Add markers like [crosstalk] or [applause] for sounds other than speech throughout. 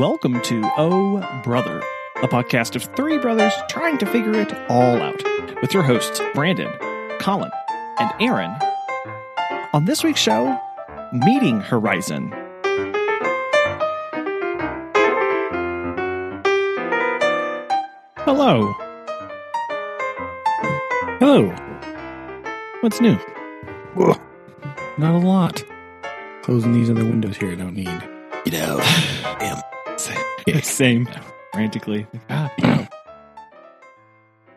welcome to Oh Brother, a podcast of three brothers trying to figure it all out, with your hosts Brandon, Collin, and Aaron. On this week's show, Meeting Horizon. Hello. Hello. What's new? Not a lot. Closing these other windows here I don't need. You know, [sighs] Damn. Yeah, [laughs] same. Frantically. Ah, no.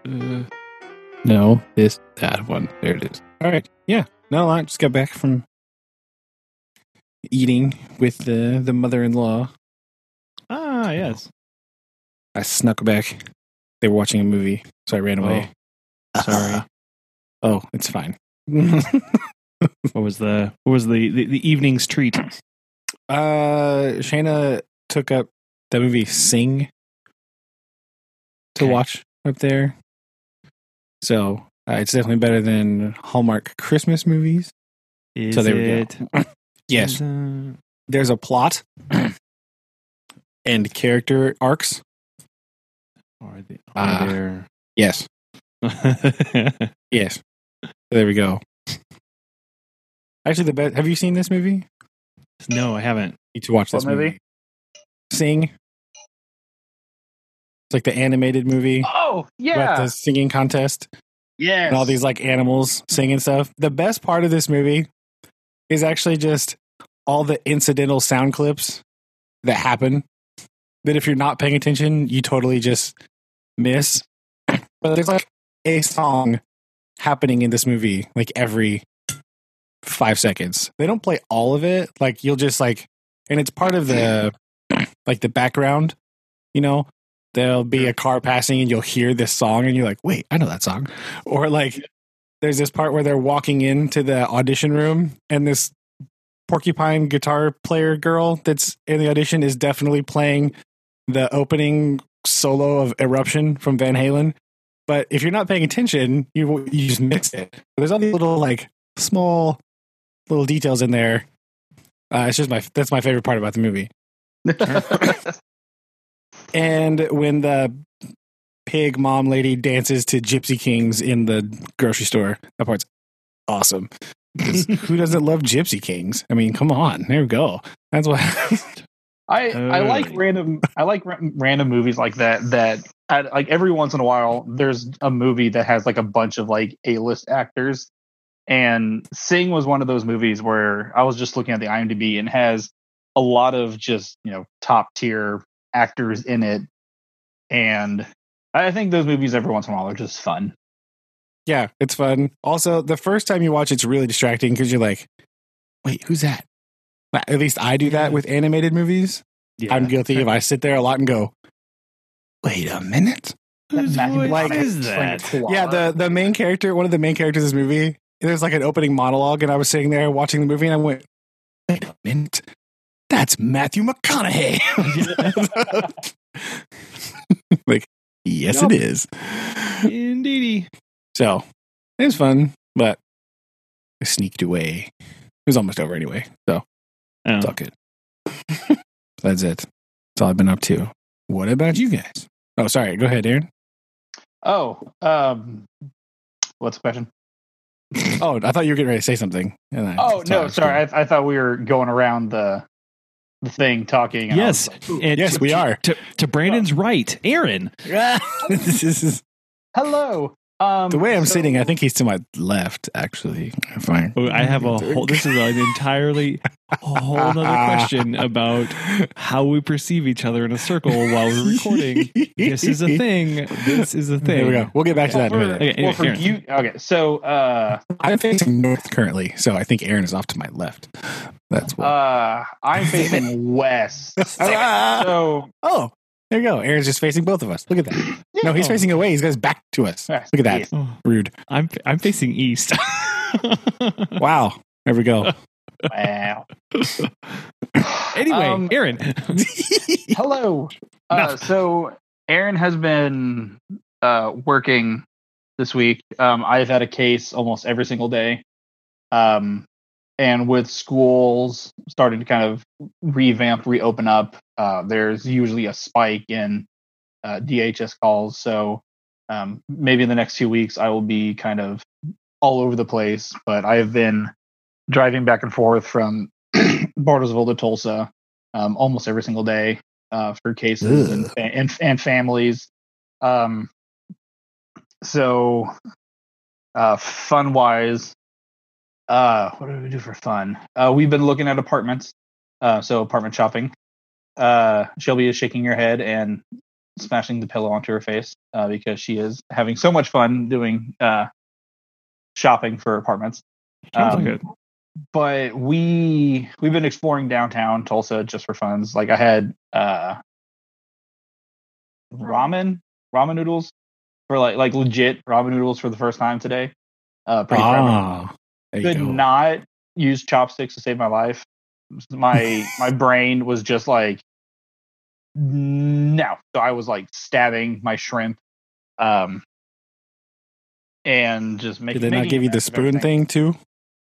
Uh, no, this, that one. There it is. All right. Yeah, not a lot. Just got back from eating with the, the mother in law. Ah, yes. I snuck back. They were watching a movie, so I ran away. Sorry. [laughs] Oh, it's fine. What was the what was the the, the evening's treat? Uh, Shayna took up the movie Sing to Okay. watch up there. So uh, it's definitely better than Hallmark Christmas movies. Is So there we go. [clears throat] Yes, uh, there's a plot [clears throat] and character arcs. are they, Ah. are there? Yes, [laughs] yes. So there we go. Actually, the best. Have you seen this movie? no, I haven't. You need to watch this movie? movie. Sing. It's like the animated movie Oh yeah, the singing contest. Yeah. and all these like animals singing stuff. The best part of this movie is actually just all the incidental sound clips that happen that if you're not paying attention, you totally just miss. But there's like a song happening in this movie like every five seconds. They don't play all of it. Like you'll just like, and it's part of the like the background, you know. There'll be a car passing and you'll hear this song and you're like, wait, I know that song. Or like there's this part where they're walking into the audition room and this porcupine guitar player girl that's in the audition is definitely playing the opening solo of Eruption from Van Halen. But if you're not paying attention, you you just miss it. There's all these little like small little details in there. Uh, it's just my that's my favorite part about the movie. [laughs] [laughs] And when the pig mom lady dances to Gypsy Kings in the grocery store, that part's awesome. [laughs] Who doesn't love Gypsy Kings? I mean, come on, there we go. That's what. I I uh. like random I like ra- random movies like that. That at, like every once in a while, there's a movie that has like a bunch of like A list actors, and Sing was one of those movies where I was just looking at the IMDb and has a lot of just you know top tier actors in it, and I think those movies every once in a while are just fun. yeah, it's fun. Also, the first time you watch, it's really distracting because you're like, "Wait, who's that?" At least I do that with animated movies. Yeah. I'm guilty if I sit there a lot and go, "Wait a minute." Whose voice McConaughey is that? Yeah, the the main character, one of the main characters of this movie, there's like an opening monologue, and I was sitting there watching the movie, and I went, "Wait a minute, that's Matthew McConaughey." [laughs] like, yes, Yup. it is. Indeedy. So it was fun, but I sneaked away. It was almost over anyway, so Oh. it's all good. [laughs] That's it. That's all I've been up to. What about you guys? Oh, sorry. Go ahead, Aaron. Oh, um, what's the question? [laughs] Oh, I thought you were getting ready to say something. and I- Oh no, sorry. I, I thought we were going around the the thing talking. and Yes, like, and Yes, to, we are. To, to Brandon's right, Aaron. [laughs] this is Hello. Um, the way I'm so- sitting. I think he's to my left, actually. If I, Oh, I have a whole. This is an entirely a whole other question [laughs] about how we perceive each other in a circle while we're recording. This is a thing. This is a thing. There we go. We'll get back to that in a minute. Okay, anyway, well, for Aaron. you, okay. So, uh, I'm facing north currently, so I think Aaron is off to my left. That's what. uh, I'm [laughs] facing west. [laughs] So, [laughs] oh, there you go. Aaron's just facing both of us. Look at that. No, he's Oh. facing away. He's got his back to us. Yes, Look at that. Oh, Rude. I'm I'm facing east. Wow. There we go. wow. anyway, Um, Aaron. hello. Uh, so, Aaron has been uh, working this week. Um, I've had a case almost every single day. Um, and with schools starting to kind of revamp, reopen up, uh, there's usually a spike in uh, DHS calls. So um, maybe in the next few weeks, I will be kind of all over the place. But I have been driving back and forth from [clears throat] Bartlesville to Tulsa um, almost every single day uh, for cases and, and and families. Um, so uh, fun wise, uh, what do we do for fun? Uh, we've been looking at apartments, uh, so apartment shopping. Uh, Shelby is shaking her head and smashing the pillow onto her face uh, because she is having so much fun doing uh, shopping for apartments. Um, good. but we we've been exploring downtown Tulsa just for funs. Like I had uh ramen ramen noodles for like like legit ramen noodles for the first time today. Uh pretty. Ah, Could go. not use chopsticks to save my life. My [laughs] my brain was just like no. So I was like stabbing my shrimp. Um and just making Did they not give you the spoon thing too?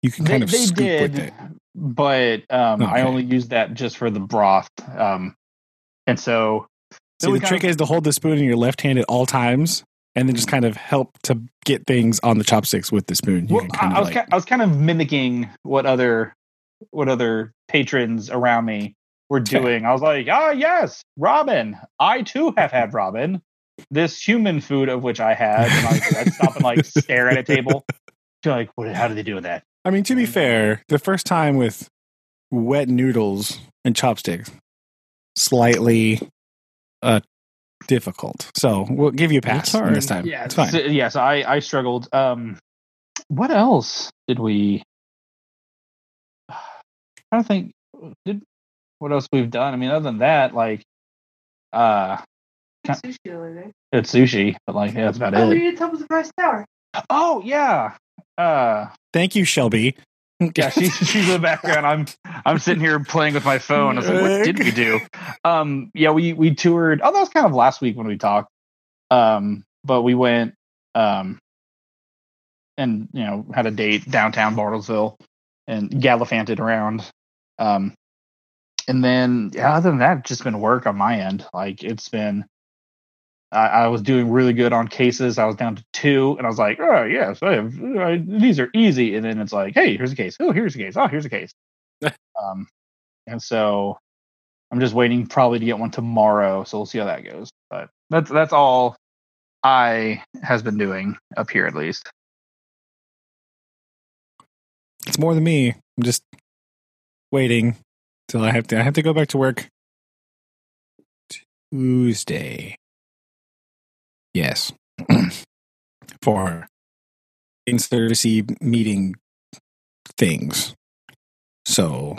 You can kind they, of they scoop did, with it. but um, I only used that just for the broth. Um, and so we the trick of- is to hold the spoon in your left hand at all times, and then just kind of help to get things on the chopsticks with the spoon. You well, can I, kind I of was like, kind, I was kind of mimicking what other what other patrons around me were doing. I was like, ah, yes, ramen. I too have had ramen. This human food of which I had, and I, I'd stop and like stare at a table. [laughs] Be like, what? How do they do that? I mean, to be fair, the first time with wet noodles and chopsticks, slightly uh difficult. So we'll give you a pass It's this time. Yeah, it's fine. so- yeah. So I I struggled. Um, what else did we? [sighs] I don't think did what else we've done. I mean, other than that, like, uh, Sushi the other day. it's sushi, but like yeah, that's about Oh, we it. did top of the Price Tower. Oh yeah, uh, Thank you, Shelby. Yeah. She's she's in the background. I'm I'm sitting here playing with my phone. I was like, what did we do? Um, yeah, we we toured. Oh, that was kind of last week when we talked. Um, but we went um, and you know had a date downtown Bartlesville and gallivanted around. Um, and then yeah, other than that, just been work on my end. Like it's been. I, I was doing really good on cases. I was down to two, and I was like, "Oh yes, I have, I, these are easy." And then it's like, "Hey, here's a case. Oh, here's a case. Oh, here's a case." [laughs] um, and so I'm just waiting probably to get one tomorrow. So we'll see how that goes. But that's that's all I has been doing up here at least. It's more than me. I'm just waiting till I have to. I have to go back to work Tuesday. Yes, [clears throat] for insurgency meeting things. So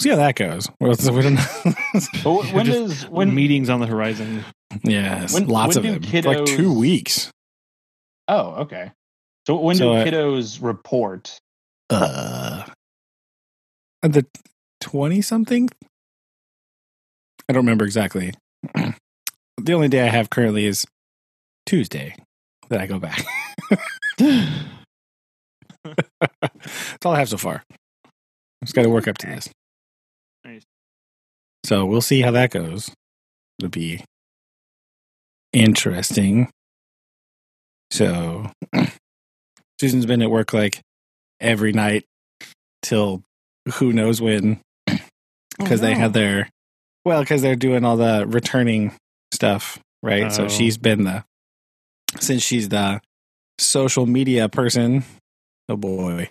see how that goes. [laughs] Well, so we don't know. But [laughs] when does when meetings on the horizon. yes, when- lots when of do them. Like two weeks. Oh, okay. So when So, do kiddos report? Uh, the twenty something. I don't remember exactly. [clears throat] the only day I have currently is Tuesday that I go back. [laughs] That's all I have so far. I just got to work up to this. Nice. So we'll see how that goes. It'll be interesting. So [clears throat] Susan's been at work like every night till who knows when [clears throat] because they oh, have their well because they're doing all the returning stuff right? So Oh. she's been the since she's the social media person. Oh boy.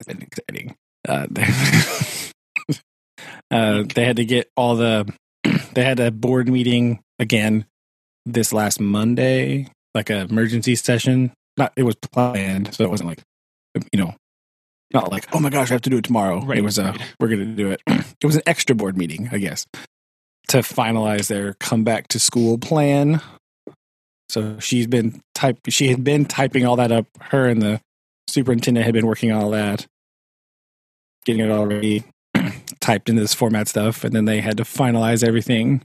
It's been exciting uh, they, [laughs] uh, they had to get all the [clears throat] they had a board meeting again this last monday like a emergency session. Not it was planned so it wasn't like you know not like oh my gosh i have to do it tomorrow Right, it was a we're gonna do it. [clears throat] It was an extra board meeting i guess to finalize their come back to school plan. So she's been type she had been typing all that up. Her and the superintendent had been working on all that getting it already [clears throat] typed into this format stuff and then they had to finalize everything.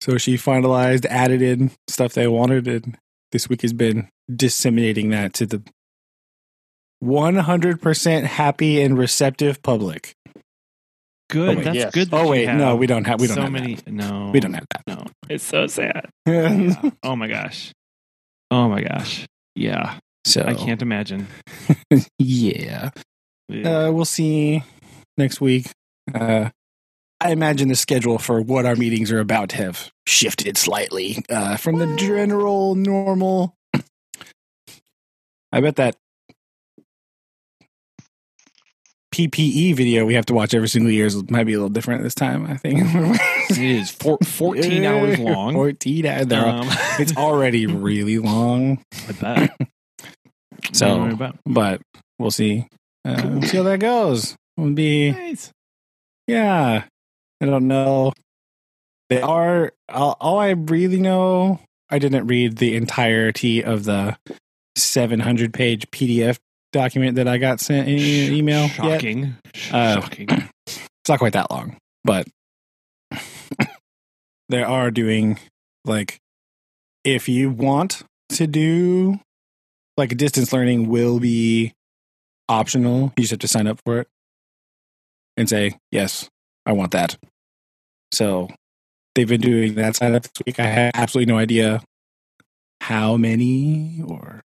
So she finalized added in stuff they wanted and this week has been disseminating that to the 100% happy and receptive public. Good. Oh, wait, That's yes. good. that Oh wait, no, we don't have we don't have so have many. No. We don't have that. No, it's so sad. [laughs] Yeah. oh my gosh. Oh my gosh. Yeah, so I can't imagine. [laughs] yeah. Uh, we'll see next week. Uh, I imagine the schedule for what our meetings are about to have shifted slightly uh, from the general normal. I bet that PPE video we have to watch every single year is, might be a little different this time. I think [laughs] it is four, 14 [laughs] hours long. Fourteen hours. Um, [laughs] it's already really long. I bet. So, I bet. but we'll see. Uh, we'll see how that goes. We'll be Nice. Yeah, I don't know. They are all, all I really know. I didn't read the entirety of the 700 page PDF document that I got sent in e- email. Shocking. Uh, Shocking. [clears throat] It's not quite that long, but [coughs] they are doing like if you want to do like distance learning will be optional. You just have to sign up for it and say, "Yes, I want that." So, they've been doing that sign up this week. I had absolutely no idea how many or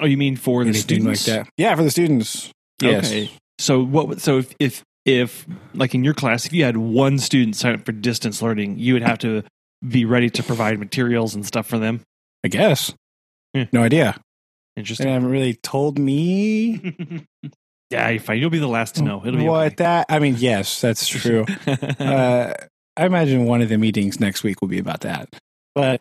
Oh, you mean for the students? like that. Yeah, for the students. Yes. Okay. So what? So if, if if like in your class, if you had one student sign up for distance learning, you would have to be ready to provide materials and stuff for them. I guess. Yeah. No idea. Interesting. They haven't really told me [laughs] yeah, you're fine. You'll be the last to know. It'll be what okay. that. I mean, yes, that's true. [laughs] uh, I imagine one of the meetings next week will be about that. But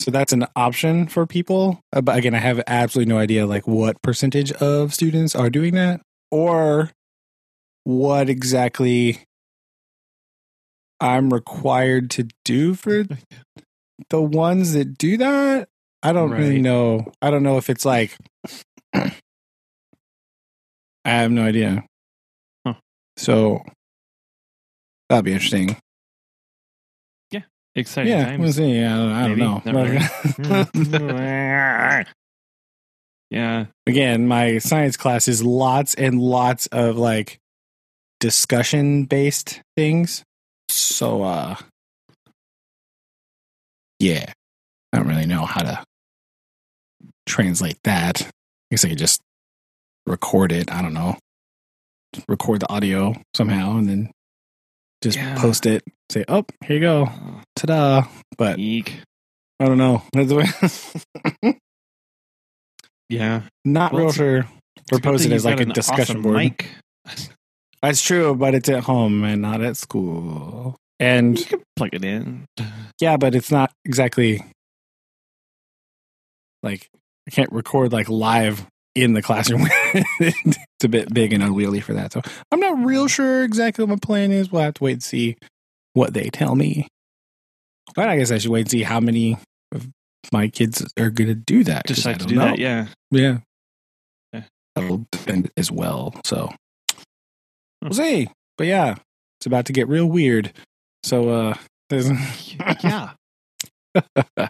so that's an option for people. Uh, but again, I have absolutely no idea like what percentage of students are doing that or what exactly I'm required to do for the ones that do that. I don't really know. I don't know if it's like I have no idea. Huh. So that'd be interesting. Exciting yeah, times. we'll see. I don't, I don't know. [laughs] Yeah. Again, my science class is lots and lots of like discussion based things. So uh yeah. I don't really know how to translate that. I guess I could just record it. I don't know. Record the audio somehow and then just Yeah. post it. Say, oh, here you go. Oh, Ta-da. But Eek. I don't know. That's the way- [laughs] Yeah. Not Well, real sure. It's a good Propose thing it as like a discussion awesome board. mic. [laughs] That's true, but it's at home and not at school. And You can plug it in. yeah, but it's not exactly like I can't record like live in the classroom. [laughs] it's a bit big and unwieldy for that. So I'm not real sure exactly what my plan is. We'll have to wait and see what they tell me. But I guess I should wait and see how many of my kids are going to do that. Decide to don't know. that. Yeah. Yeah. Yeah. That'll depend as well. So we'll see. But yeah, it's about to get real weird. So uh [laughs] Yeah. [laughs]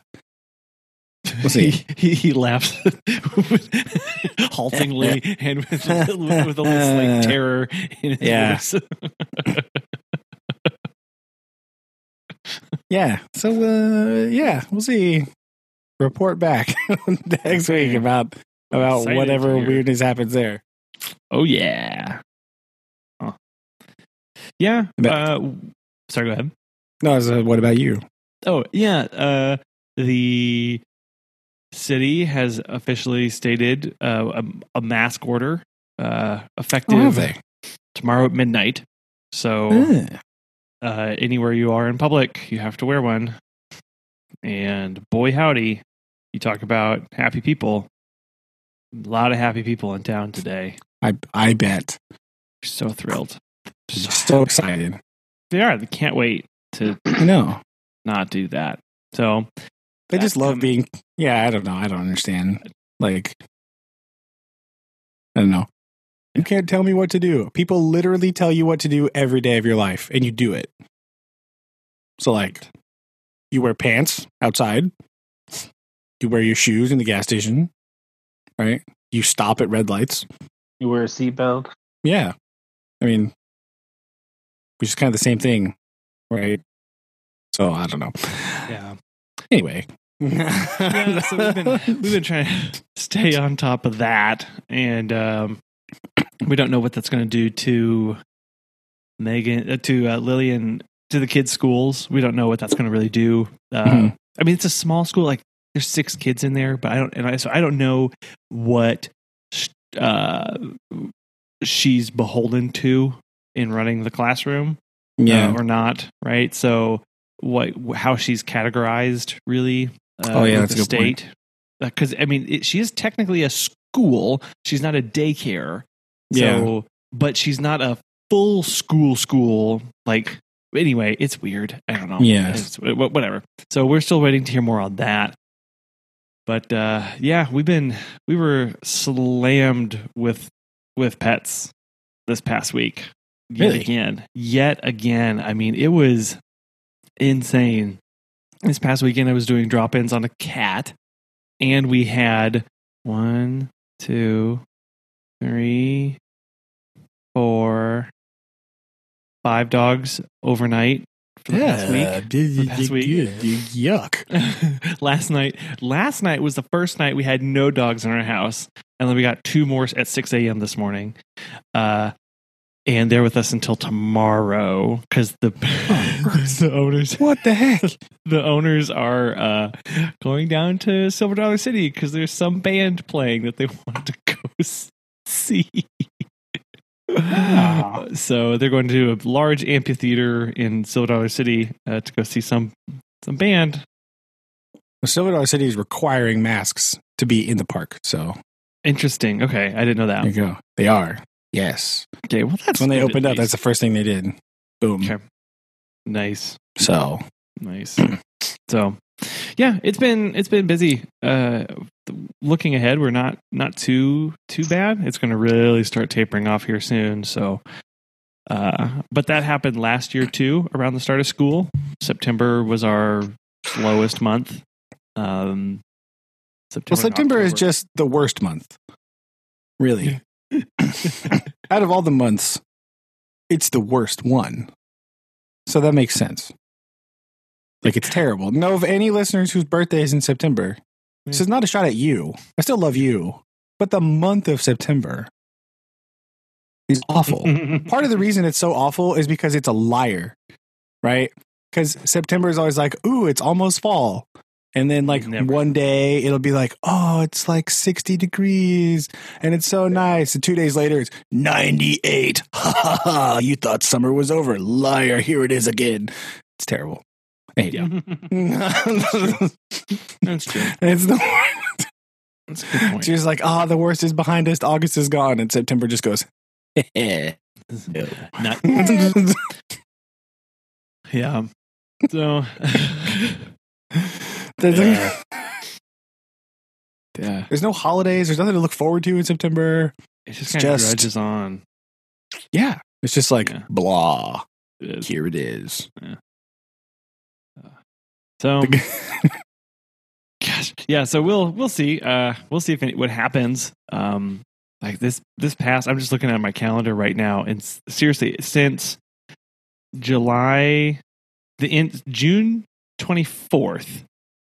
We'll see. [laughs] He, he, laughs [laughs] haltingly and with, with, a little slight [laughs] terror in his Yeah. voice. yeah. So uh yeah, we'll see. Report back next week about about whatever weirdness happens there. Oh yeah. Huh. Yeah. Uh, sorry. Go ahead. No, so what about you? Oh yeah. Uh, the city has officially stated uh, a, a mask order uh, effective Oh, tomorrow at midnight. So uh, anywhere you are in public, you have to wear one. And boy, howdy, you talk about happy people. A lot of happy people in town today. I I bet. So thrilled. So So excited. they are. They can't wait to [clears throat] I know. not do that. So They just love coming. being yeah, I don't know. I don't understand. Like I don't know. You can't tell me what to do. People literally tell you what to do every day of your life and you do it. So like you wear pants outside. You wear your shoes in the gas station. Right? you stop at red lights. You wear a seatbelt. Yeah. I mean, which is kind of the same thing, right? So I don't know. Yeah. Anyway. Yeah, so we've been we've been trying to stay on top of that, and um, [clears throat] we don't know what that's going to do to Megan, uh, to uh, Lillian, to the kids' schools. We don't know what that's going to really do. Uh, Mhm. I mean, it's a small school; like there's six kids in there, but I don't, and I so I don't know what sh- uh, she's beholden to in running the classroom yeah. uh, or not, right? So what how she's categorized really uh, Oh, yeah, that's the a good point. state because I mean it, she is technically a school. She's not a daycare. So, but she's not a full school school like anyway, it's weird. I don't know. Yeah. Whatever. So we're still waiting to hear more on that. But uh yeah, we've been we were slammed with with pets this past week. Yet Really? again. Yet again. I mean, it was insane. This past weekend I was doing drop-ins on a cat and we had one, two, three, four, five dogs overnight for the past week. the past week. Yuck. [laughs] last night, last night was the first night we had no dogs in our house, and then we got two more at six a.m. this morning. Uh, and they're with us until tomorrow because the [laughs] the owners What the heck? [laughs] the owners are uh, going down to Silver Dollar City because there's some band playing that they [laughs] want to go see. Ah. so they're going to a large amphitheater in Silver Dollar City uh, to go see some some band. Silver Dollar City is requiring masks to be in the park. So Interesting. Okay, I didn't know that. there you go. They are. Yes. Okay, well that's when they opened up, that's the first thing they did. Boom. Okay. nice, So nice. so, yeah, it's been it's been busy. Uh, looking ahead, we're not not too too bad. It's going to really start tapering off here soon. So, uh, but that happened last year too. Around the start of school, September was our slowest month. Um, September, well, and September is just the worst month. Really. [laughs] Out of all the months, it's the worst one. So that makes sense. Like it's terrible. No, of any listeners whose birthday is in September, hmm. this is not a shot at you. I still love you, but the month of September is awful. [laughs] Part of the reason it's so awful is because it's a liar, right? Because September is always like, ooh, it's almost fall. And then, like, Never. one day it'll be like, oh, it's like 60 degrees and it's so nice. And two days later, it's 98. [laughs] Ha ha ha. You thought summer was over. Liar. Here it is again. It's terrible. I hate you. That's true. it's the worst. [laughs] That's a good point. She's like, oh, the worst is behind us. August is gone. And September just goes, [laughs] Not Yeah. So Yeah. [laughs] yeah, there's no holidays. There's nothing to look forward to in September. it just It's kind of just- on. Yeah. It's just like, Yeah. blah. It is. Here it is. So [laughs] [laughs] gosh, yeah. So we'll we'll see. Uh, we'll see if any, what happens. Um, like this this past, I'm just looking at my calendar right now, and s- seriously, since July, the in June 24th,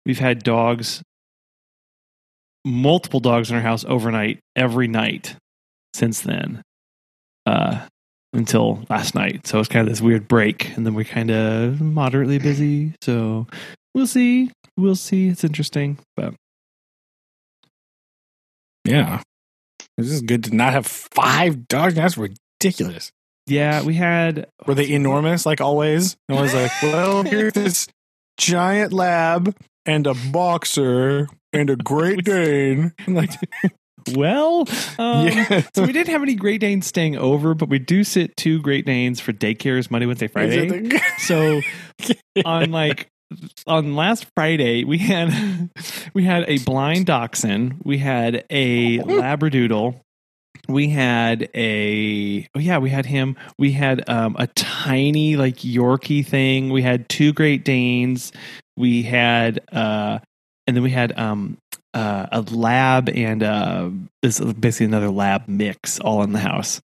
we've had dogs, multiple dogs in our house overnight every night since then. Uh, until last night. So it's kind of this weird break, and then we're kind of moderately busy. So we'll see. We'll see. It's interesting, but Yeah. This is good to not have five dogs. That's ridiculous. yeah, we had Were they enormous like always? And I was like, well, [laughs] here's this giant lab and a boxer and a Great [laughs] Dane. I'm like, well. Um, yeah. So we didn't have any Great Danes staying over, but we do sit two Great Danes for daycares Monday, Wednesday, Friday. So [laughs] on like on last Friday, we had [laughs] we had a blind dachshund, we had a labradoodle, we had a oh yeah, we had him. We had um, a tiny like Yorkie thing. We had two Great Danes. We had uh, and then we had um uh, a lab and uh, this is basically another lab mix all in the house.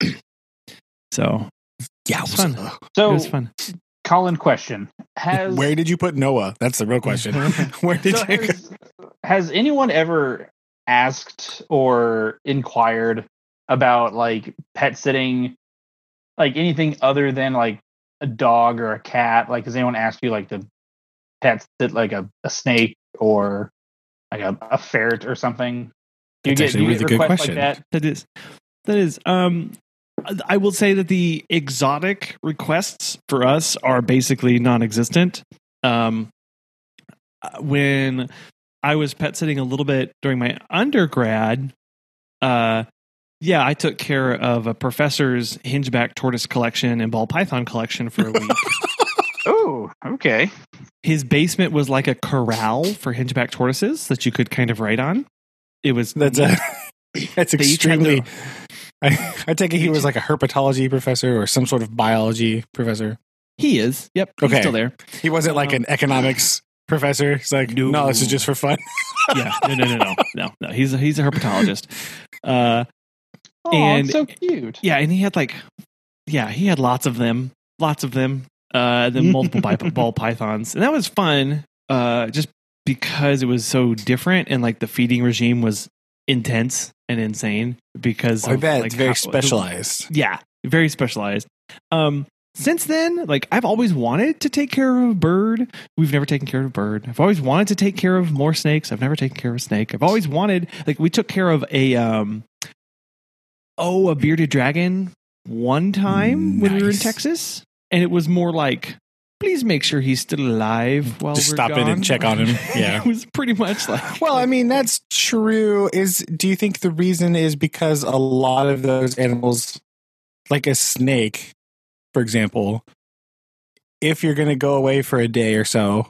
[clears throat] so Yeah, It's fun. uh, it So, was fun. Collin, question: Has Where did you put Noah? That's the real [laughs] question. [laughs] Where did so you? has, has anyone ever asked or inquired about like pet sitting, like anything other than like a dog or a cat? Like, has anyone asked you like to pet sit like a, a snake or like a, a ferret or something? Do you That's get, do you actually a get really good requests question. like that? That is that is um I will say that the exotic requests for us are basically non-existent. Um when I was pet sitting a little bit during my undergrad, uh yeah, I took care of a professor's hingeback tortoise collection and ball python collection for a week. [laughs] Oh, okay. His basement was like a corral for hingeback tortoises that you could kind of ride on. It was That's a, [laughs] that's They each had extremely. their- I, I take it he was like a herpetology professor or some sort of biology professor. he is. Yep. He's Okay. still there. He wasn't like Um, an economics professor. It's like, no, No. this is just for fun. [laughs] yeah, no, no, no, no, no, no. He's a, he's a herpetologist. Uh, Oh, And- so cute. yeah, and he had like, yeah, he had lots of them, lots of them. Uh, then multiple [laughs] ball pythons, and that was fun. Uh, just because it was so different, and like the feeding regime was intense and insane. Because I of, bet like, it's very how- specialized. yeah, very specialized. Um, since then, like I've always wanted to take care of a bird. We've never taken care of a bird. I've always wanted to take care of more snakes. I've never taken care of a snake. I've always wanted, like, we took care of a, um, oh, a bearded dragon one time when we were in Texas, and it was more like, please make sure he's still alive while Just we're stop in and check on him. [laughs] Yeah. it was pretty much like, Well, I mean, that's true. Is do you think the reason is because a lot of those animals, like a snake, for example, if you're going to go away for a day or so,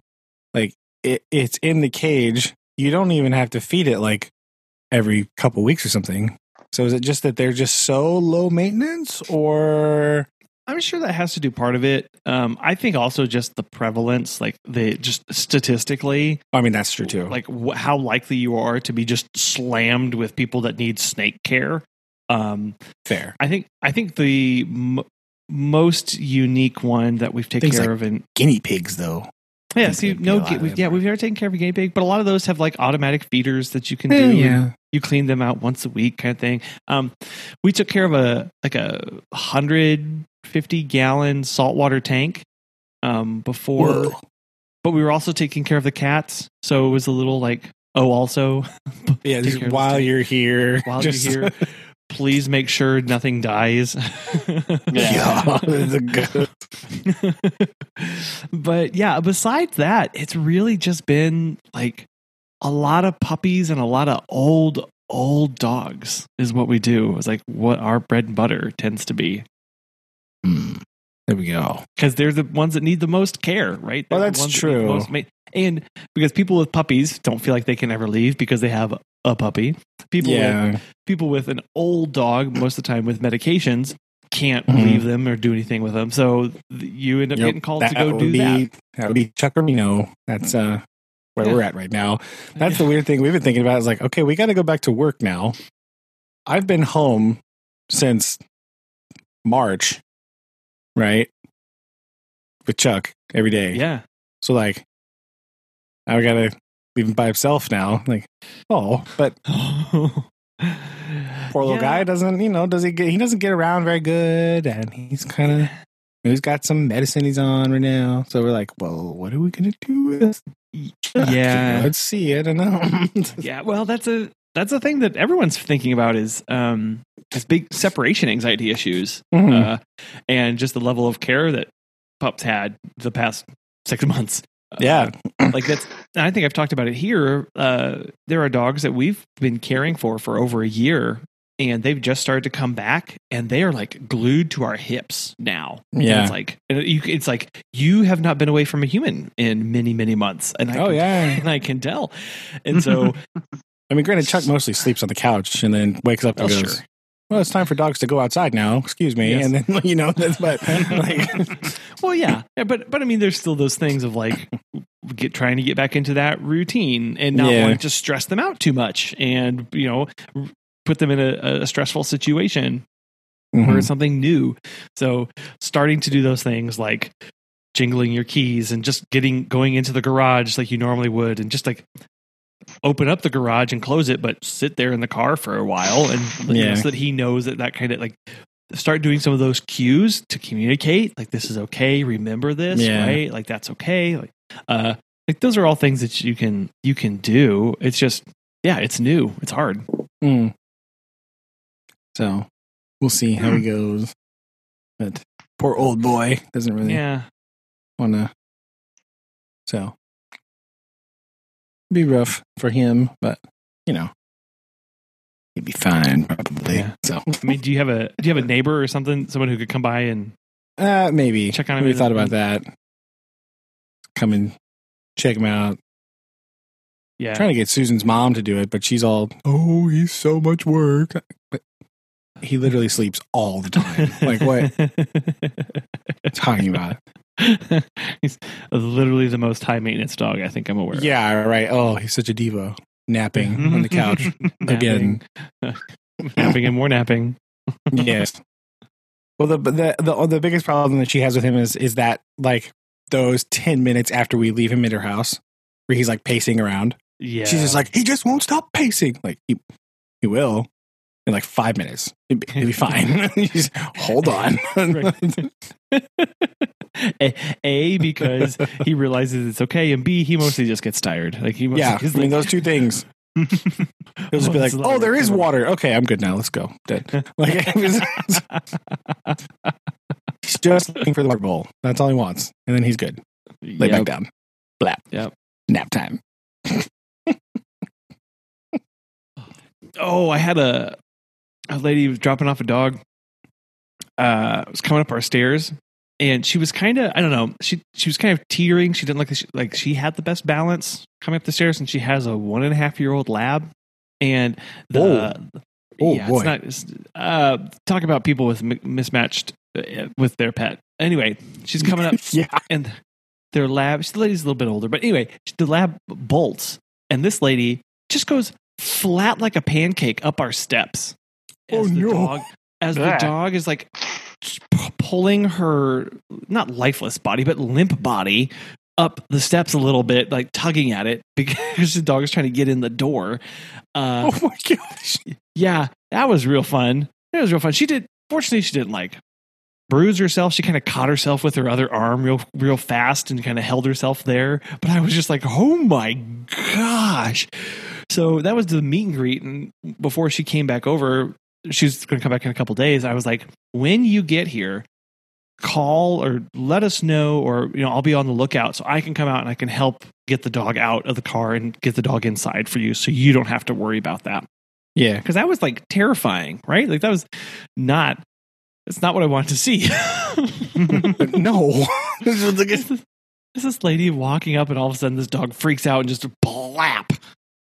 like it, it's in the cage, you don't even have to feed it like every couple weeks or something. So is it just that they're just so low maintenance, or I'm sure that has to do part of it. Um, I think also just the prevalence, like the just statistically, I mean, that's true too. like wh- how likely you are to be just slammed with people that need snake care. Um, fair I think I think the m- most unique one that we've taken Things care like of, and guinea pigs, though. yeah, see, there'd be a no, gu- we've, yeah, we've never taken care of a guinea pig, but a lot of those have like automatic feeders that you can do. and you clean them out once a week, kind of thing. Um, we took care of a like a hundred fifty gallon saltwater tank um, before Whoa. but we were also taking care of the cats, so it was a little like oh, also [laughs] Yeah, just while you're here, while just, you're here, please make sure nothing dies. [laughs] yeah, it's a good- but yeah, besides that, it's really just been like a lot of puppies and a lot of old old dogs is what we do. It's like what our bread and butter tends to be. Hmm. There we go. because they're the ones that need the most care, right? They're the that's ones that true. most ma- and because people with puppies don't feel like they can ever leave because they have a puppy. People, with, people with an old dog, most of the time with medications, can't Mhm. leave them or do anything with them. So you end up Yep, getting called to go do be, that. That would be Chuck Reno. That's uh where Yeah. we're at right now. That's the weird thing we've been thinking about. Is like, okay, we got to go back to work now. I've been home since March, right? With Chuck every day. yeah. So like, I gotta leave him by himself now. Like, oh, but [laughs] poor little Yeah. guy doesn't. You know, does he get? He doesn't get around very good, and he's kind of. He's got some medicine he's on right now. So we're like, well, what are we gonna do with? Chuck? Yeah. let's see. I don't know. [laughs] Yeah, well, that's a that's the thing that everyone's thinking about is um big separation anxiety issues. Mhm. uh, and just the level of care that pups had the past six [laughs] months. Uh, yeah, like that's. And I think I've talked about it here. Uh, there are dogs that we've been caring for for over a year, and they've just started to come back, and they are like glued to our hips now. And Yeah. it's like it's like you have not been away from a human in many many months, and I Oh can, yeah. [laughs] and I can tell. And so, [laughs] I mean, granted, Chuck mostly sleeps on the couch and then wakes up and well, goes, sure. "Well, it's time for dogs to go outside now." Excuse me, Yes. and then [laughs] you know, that's but like, [laughs] well, yeah. yeah, but but I mean, there's still those things of like get trying to get back into that routine and not Yeah. wanting to stress them out too much and you know put them in a, a stressful situation Mhm. or something new. So starting to do those things like jingling your keys and just getting going into the garage like you normally would and just like open up the garage and close it but sit there in the car for a while and Yeah. so that he knows that that kind of like start doing some of those cues to communicate like this is okay remember this Yeah. right like that's okay like uh like those are all things that you can you can do it's just yeah it's new it's hard Mm. So we'll see how he [clears throat] goes. But poor old boy doesn't really yeah want to. So be rough for him, but you know he'd be fine probably. Yeah. So I mean, do you have a do you have a neighbor or something, someone who could come by and uh, maybe Check on him We thought about that. Come and check him out. yeah, Trying to get Susan's mom to do it, but she's all, "Oh, he's so much work." But he literally sleeps all the time. [laughs] like what? Talking about? [laughs] He's literally the most high maintenance dog I think I'm aware. of. Yeah, right. Oh, he's such a diva, napping on the couch [laughs] again. [laughs] napping and more napping. yes. Well, the, the the oh, the biggest problem that she has with him is is that like those ten minutes after we leave him at her house, where he's like pacing around. Yeah, She's just like, he just won't stop pacing. Like he he will in like five minutes. He'll be, be fine. Just hold on. A, a because he realizes it's okay, and B he mostly just gets tired. Like he mostly yeah, he's I mean like- those two things. [laughs] He'll just be like, "Oh, there is water. Okay, I'm good now. Let's go." Dead. [laughs] Like he's just looking for the water bowl. That's all he wants, and then he's good. Lay Yep. back down. Blap. Yep. Nap time. oh, I had a a lady was dropping off a dog. Uh, was coming up our stairs, and she was kind of I don't know. She she was kind of teetering. She didn't look like the, like she had the best balance coming up the stairs, and she has a one and a half year old lab, and the. Whoa. Oh, yeah, boy. it's not. It's, uh, talk about people with mi- mismatched uh, with their pet. Anyway, she's coming up [laughs] yeah. and their lab the lady's a little bit older but anyway the lab bolts and this lady just goes flat like a pancake up our steps Oh, as the no. dog as the dog is like pulling her not lifeless body but limp body up the steps a little bit like tugging at it [laughs] because the dog is trying to get in the door uh, Oh my [laughs] gosh. yeah, that was real fun. It was real fun. She did. Fortunately, she didn't like bruise herself. She kind of caught herself with her other arm real, real fast, and kind of held herself there. But I was just like, oh my gosh! So that was the meet and greet. And before she came back over, she's going to come back in a couple days. I was like, when you get here, call or let us know, or you know, I'll be on the lookout so I can come out and I can help get the dog out of the car and get the dog inside for you, so you don't have to worry about that Yeah. because that was like terrifying, right? Like that was not. It's not what I wanted to see. [laughs] no. [laughs] It's this lady walking up, and all of a sudden, this dog freaks out and just blap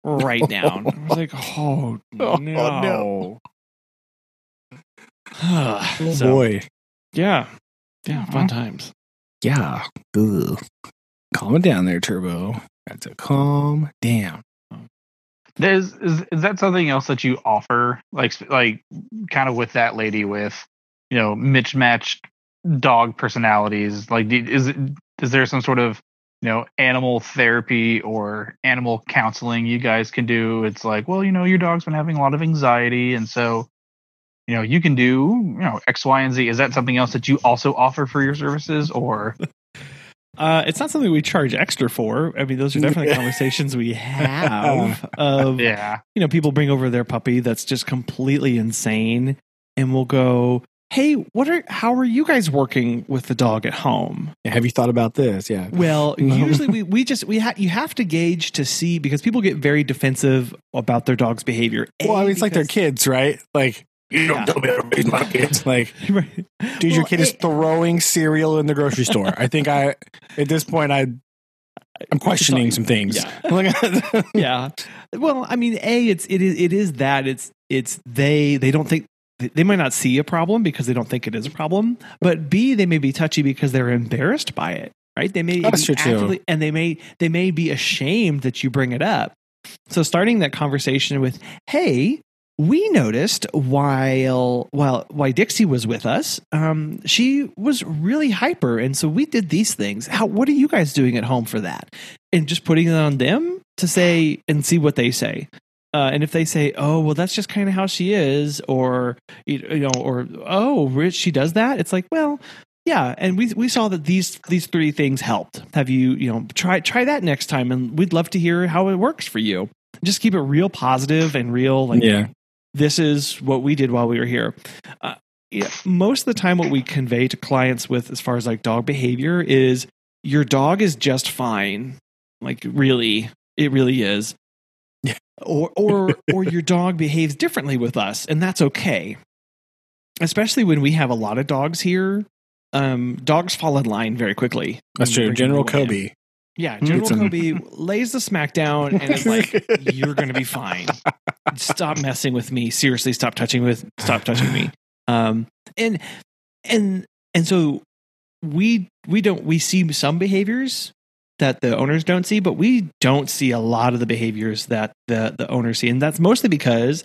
right [laughs] down. I was like, "Oh, Oh, no!" [sighs] Oh so, boy. yeah, yeah, fun times. Yeah. Ugh. Calm it down there, Turbo. Got to calm down. There's is, is that something else that you offer, like like kind of with that lady with, you know, mismatched dog personalities? Like, do- is it is there some sort of you know animal therapy or animal counseling you guys can do? It's like, well, you know, your dog's been having a lot of anxiety, and so you know you can do you know X, Y, and Z. Is that something else that you also offer for your services, or [laughs] Uh, it's not something we charge extra for. I mean, those are definitely [laughs] conversations we have [laughs] of yeah, you know, people bring over their puppy that's just completely insane, and we'll go, "Hey, what are? How are you guys working with the dog at home?" Have you thought about this? Yeah. Well, usually we we just we ha- you have to gauge to see because people get very defensive about their dog's behavior. Well, I A, mean, it's like their because- kids, right? Like, you don't tell me how to raise my kids. Like, [laughs] Right. dude, your kid is throwing cereal in the grocery store. I think I, at this point, I, I'm questioning some things. Yeah. [laughs] [laughs] yeah. Well, I mean, a it's it is it is that it's it's they they don't think they might not see a problem because they don't think it is a problem, but b they may be touchy because they're embarrassed by it, right? They may oh, That's be true, too. actively, and they may they may be ashamed that you bring it up. So starting that conversation with, "Hey, we noticed while while while Dixie was with us, um, she was really hyper, and so we did these things. How what are you guys doing at home for that? And just putting it on them to say and see what they say. Uh, and if they say, "Oh, well, that's just kind of how she is," or you know, or "Oh, Rich, she does that," it's like, well, yeah. And we we saw that these these three things helped. Have you you know try try that next time, and we'd love to hear how it works for you. Just keep it real positive and real, like yeah. This is what we did while we were here. Uh, yeah, most of the time, what we convey to clients with as far as like dog behavior is your dog is just fine. Like really, it really is. Or or [laughs] or your dog behaves differently with us, and that's okay. Especially when we have a lot of dogs here. Um, dogs fall in line very quickly. That's true. General Kobe in. Yeah, Mm, General it's Kobe lays the smack down and is like, [laughs] "You're going to be fine. Stop messing with me. Seriously, stop touching with. Stop touching me." Um, and and and so we we don't we see some behaviors that the owners don't see, but we don't see a lot of the behaviors that the the owners see, and that's mostly because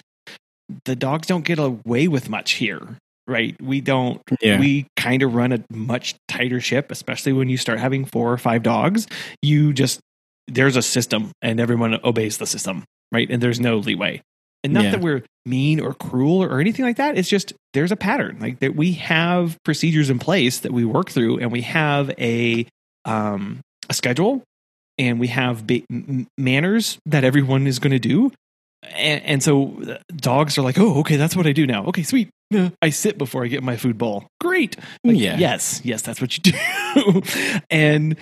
the dogs don't get away with much here. Right? We don't Yeah. we kind of run a much tighter ship, especially when you start having four or five dogs. You just there's a system, and everyone obeys the system, right? And there's no leeway. And not Yeah. that we're mean or cruel or anything like that. It's just there's a pattern, like that we have procedures in place that we work through, and we have a um, a schedule, and we have ba- manners that everyone is going to do. And, and so uh, dogs are like, oh, okay, that's what I do now. Okay, sweet. [laughs] I sit before I get my food bowl. Great. Like, Yeah. Yes, yes, that's what you do. [laughs] and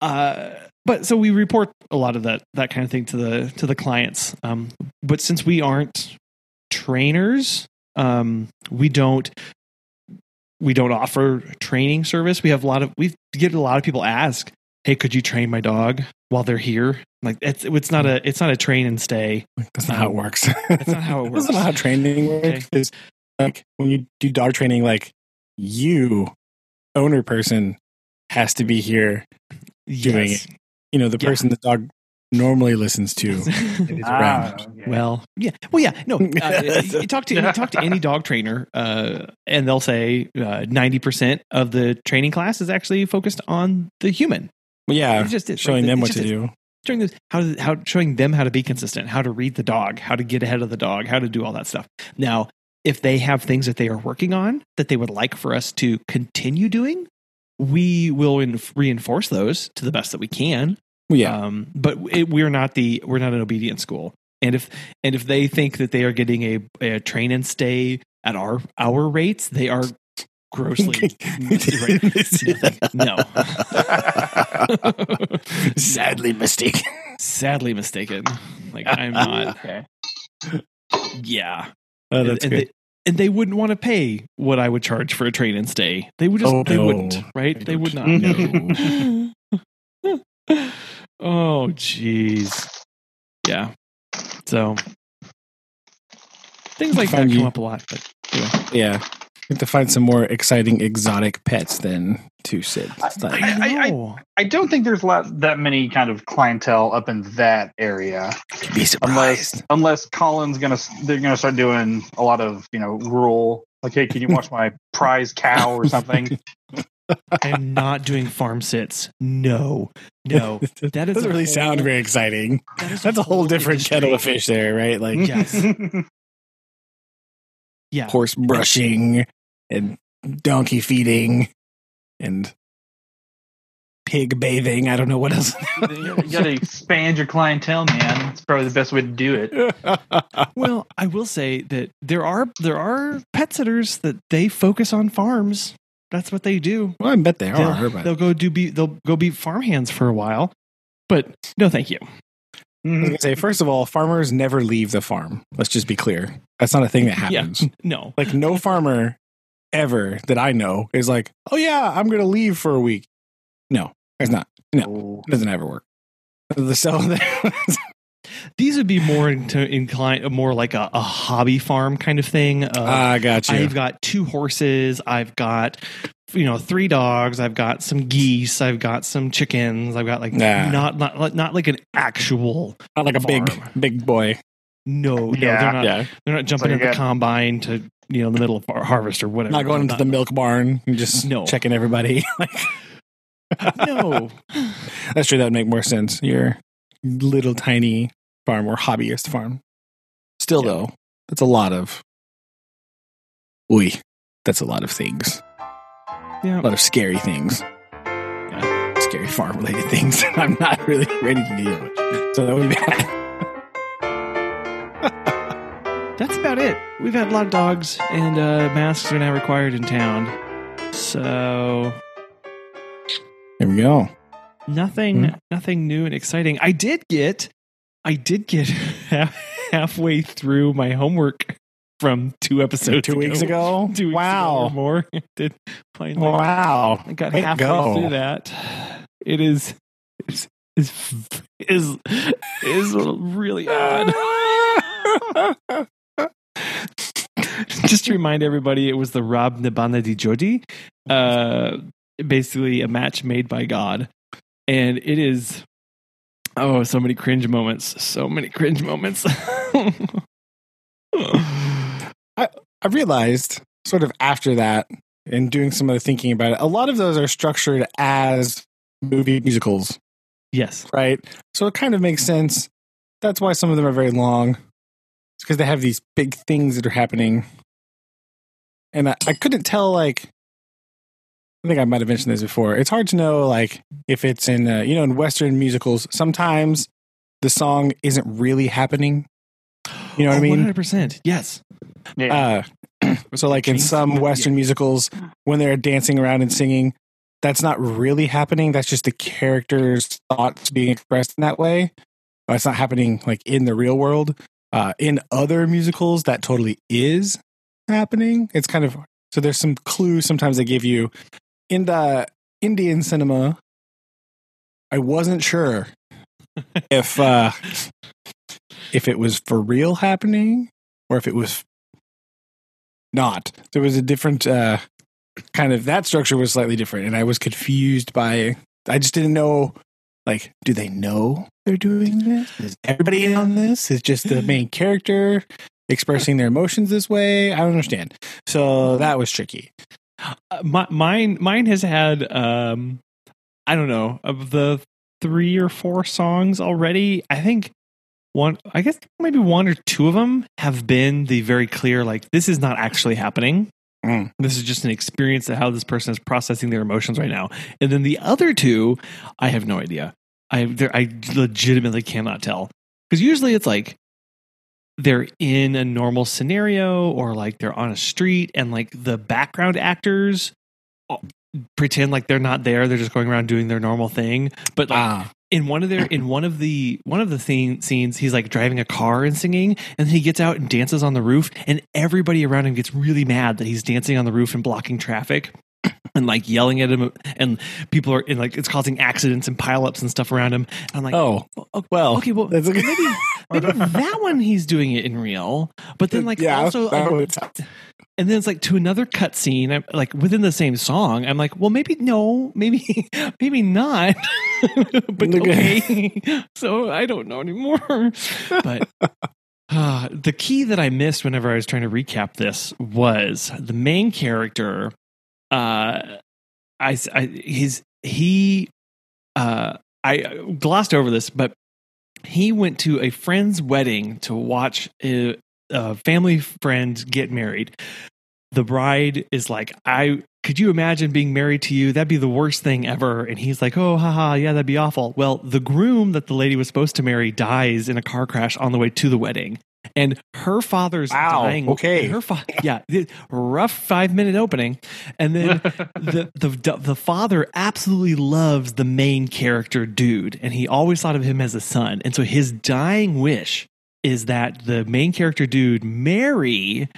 uh, but so we report a lot of that that kind of thing to the to the clients. Um, but since we aren't trainers, um, we don't we don't offer training service. We have a lot of we get a lot of people ask, "Hey, could you train my dog while they're here?" Like it's it's not a it's not a train and stay. That's not how it works. That's not how it works. [laughs] That's not how [laughs] training works. Okay. Like when you do dog training, like you, owner person, has to be here. Doing Yes. You know, the Yeah. person the dog normally listens to [laughs] is Ah, around. okay. Well, yeah, well, yeah. No, uh, you talk to you talk to any dog trainer, uh, and they'll say ninety percent of the training class is actually focused on the human. But yeah, just showing them what to do. showing this how to, how showing them how to be consistent, how to read the dog, how to get ahead of the dog, how to do all that stuff. Now, if they have things that they are working on that they would like for us to continue doing, we will in- reinforce those to the best that we can. Yeah, Um, but it, we're not the we're not an obedient school. And if and if they think that they are getting a, a train and stay at our our rates, they are grossly [laughs] right. [laughs] no. [laughs] Sadly mistaken. Sadly mistaken. Like I'm not. okay. Oh, Yeah. that's and, good. They, and they wouldn't want to pay what I would charge for a train and stay. They would just Oh, they no. wouldn't, right? They They would not. No. oh jeez. Yeah. So things like that come you- up a lot, but anyway. yeah, you have to find some more exciting exotic pets than to sit. It's like- I- I- I don't think there's a lot that many kind of clientele up in that area, be unless unless Collin's gonna they're gonna start doing a lot of you know rural. Like, hey, can you watch my [laughs] prize cow or something? I am not doing farm sits. No. No. [laughs] that doesn't really whole- sound very exciting. That is That's a whole different industry. kettle of fish there, right? Like Yes. [laughs] Yeah. horse brushing and donkey feeding and pig bathing. I don't know what else. you got to expand your clientele, man. It's probably the best way to do it. [laughs] Well, I will say that there are there are pet sitters that they focus on farms. That's what they do. well, I bet they They'll, are. They'll go do be they'll go be farmhands for a while. But no, thank you. I was gonna say, first of all, farmers never leave the farm. Let's just be clear. That's not a thing that [laughs] happens. Yeah, [laughs] no. Like no [laughs] farmer ever that I know is like, oh yeah, I'm gonna leave for a week. No, it's not. No, it doesn't ever work. The cell These would be more into inclined, more like a, a hobby farm kind of thing. Uh, I got you. I've got two horses. I've got you know three dogs. I've got some geese. I've got some chickens. I've got like Nah. not not not like an actual. Not like a big big boy. No, no, Yeah. they're not. yeah. They're not jumping like in the combine to you know the middle of har- harvest or whatever. Not going into the milk barn and just No. checking everybody. [laughs] no. That's true. That would make more sense. Your little tiny farm or hobbyist farm. Still, Yeah. though, that's a lot of. Oi, that's a lot of things. Yeah. A lot of scary things. Yeah, Scary farm related [laughs] things. I'm not really ready to deal with. So that would be bad. [laughs] That's about it. We've had a lot of dogs, and uh, masks are now required in town. So There we go. Nothing, Hmm. nothing new and exciting. I did get, I did get [laughs] half, halfway through my homework from two episodes, Two weeks ago. [laughs] Two weeks wow. ago or more. [laughs] I did finally. Wow. I got Way halfway go. through that. It is, is, is, is, is really odd. Just to remind everybody, it was the Rab Ne Bana Di Jodi, uh, basically a match made by God, and it is oh, so many cringe moments, so many cringe moments. [laughs] I I realized sort of after that and doing some of the thinking about it, a lot of those are structured as movie musicals, yes, right? So it kind of makes sense. That's why some of them are very long. It's because they have these big things that are happening. And I, I couldn't tell, like, I think I might have mentioned this before. It's hard to know, like, if it's in, uh, you know, in Western musicals, sometimes the song isn't really happening. You know what I mean? One hundred percent. Yes. Yeah. Uh, [clears throat] so, like in some Bond, Western musicals, when they're dancing around and singing, that's not really happening. That's just the character's thoughts being expressed in that way. It's not happening like in the real world. Uh, in other musicals, that totally is happening. It's kind of so there's some clues sometimes they give you in the Indian cinema. I wasn't sure [laughs] if uh, if it was for real happening or if it was not. There was a different uh, kind of that structure was slightly different, and I was confused by. I just didn't know. Like, do they know they're doing this? Is everybody in on this? Is just the [laughs] main character expressing their emotions this way? I don't understand. So that was tricky. Uh, my, mine mine has had um i don't know of the three or four songs already i think one i guess maybe one or two of them have been the very clear like this is not actually happening. Mm. this is just an experience of how this person is processing their emotions right now. And then the other two i have no idea. I i legitimately cannot tell. Because usually it's like they're in a normal scenario or like they're on a street and like the background actors uh, pretend like they're not there they're just going around doing their normal thing but like Ah, in one of their in [clears throat] one of the one of the thing, scenes he's like driving a car and singing and then he gets out and dances on the roof and everybody around him gets really mad that he's dancing on the roof and blocking traffic [clears throat] and like yelling at him and people are and like it's causing accidents and pileups and stuff around him and i'm like oh, well, okay well that's a good- maybe [laughs] maybe [laughs] that one he's doing it in real but then like Yeah, also that uh, and then it's like to another cut scene like within the same song i'm like well maybe no maybe [laughs] maybe not. [laughs] But okay. so i don't know anymore. But uh, the key that i missed whenever i was trying to recap this was the main character uh i, I he's he uh i glossed over this but he went to a friend's wedding to watch a, a family friend get married. The bride is like, I could you imagine being married to you? That'd be the worst thing ever. And he's like, Oh, haha, yeah, that'd be awful. Well, the groom that the lady was supposed to marry dies in a car crash on the way to the wedding. And her father's Wow, dying. okay. Her fa- yeah, rough five minute opening. And then [laughs] the, the the father absolutely loves the main character dude and he always thought of him as a son and so his dying wish is that the main character dude marry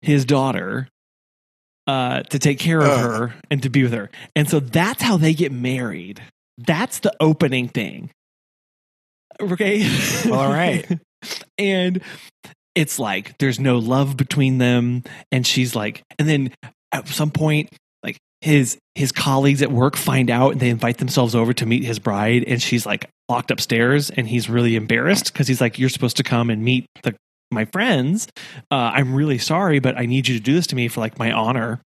his daughter uh, to take care of Ugh. her and to be with her and so that's how they get married that's the opening thing Okay. All right. [laughs] and it's like there's no love between them. And she's like, and then at some point, like his his colleagues at work find out and they invite themselves over to meet his bride. And she's like locked upstairs. And he's really embarrassed because he's like you're supposed to come and meet the my friends. Uh, i'm really sorry but i need you to do this to me for like my honor.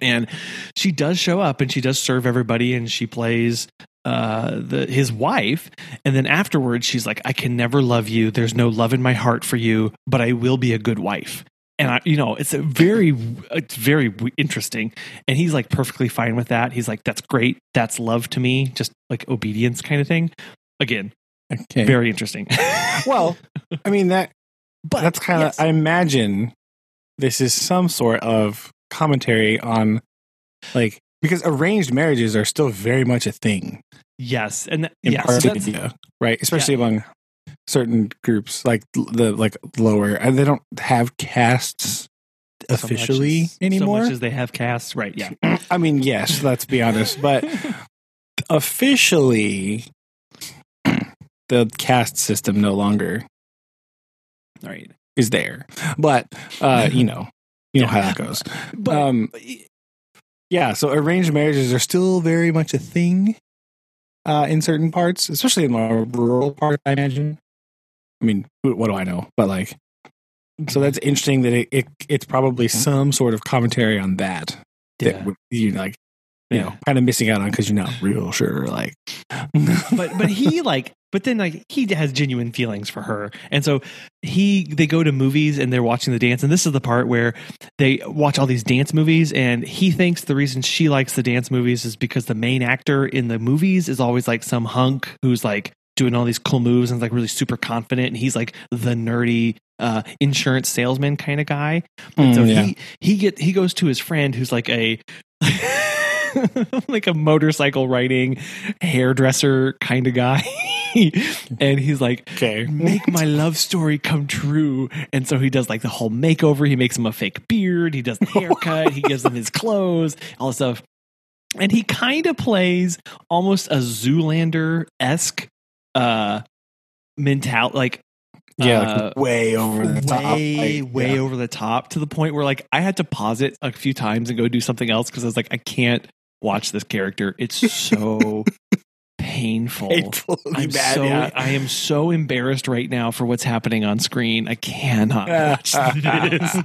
And she does show up and she does serve everybody and she plays uh the his wife and then afterwards she's like i can never love you there's no love in my heart for you but i will be a good wife and I, you know, it's a very, it's very interesting. And he's like perfectly fine with that. He's like, that's great. That's love to me, just like obedience kind of thing. Again, Okay. very interesting. [laughs] well, I mean that but that's kind of yes. I imagine this is some sort of commentary on like because arranged marriages are still very much a thing yes, and in yes, parts of India, right? Especially among certain groups like the like lower and they don't have castes so much officially as- anymore. So much as they have casts, right? Yeah, [clears throat] I mean, yes, let's be honest, but [laughs] officially the caste system no longer right. is there. But uh, you know, you know how that goes. But um yeah, so arranged marriages are still very much a thing uh in certain parts, especially in more rural parts, I imagine. I mean, what do I know? But like so that's interesting that it, it it's probably some sort of commentary on that. Yeah. That would- you like you Yeah. know, kind of missing out on because you're not real sure. Like, [laughs] but but he like but then like he has genuine feelings for her and so he they go to movies and they're watching the dance and this is the part where they watch all these dance movies and he thinks the reason she likes the dance movies is because the main actor in the movies is always like some hunk who's like doing all these cool moves and is, like really super confident and he's like the nerdy uh insurance salesman kind of guy and so Mm, yeah. he he get he goes to his friend who's like a [laughs] [laughs] like a motorcycle riding hairdresser kind of guy. [laughs] and he's like, okay, make my love story come true. And so he does like the whole makeover. He makes him a fake beard. He does the [laughs] haircut. he gives him his clothes, all this stuff. And he kind of plays almost a Zoolander esque uh mental like yeah, uh, way over the top, way like, way yeah. over the top to the point where like I had to pause it a few times and go do something else because I was like I can't watch this character. It's so [laughs] painful. I'm bad, so yeah. I am so embarrassed right now for what's happening on screen. I cannot [laughs] watch this.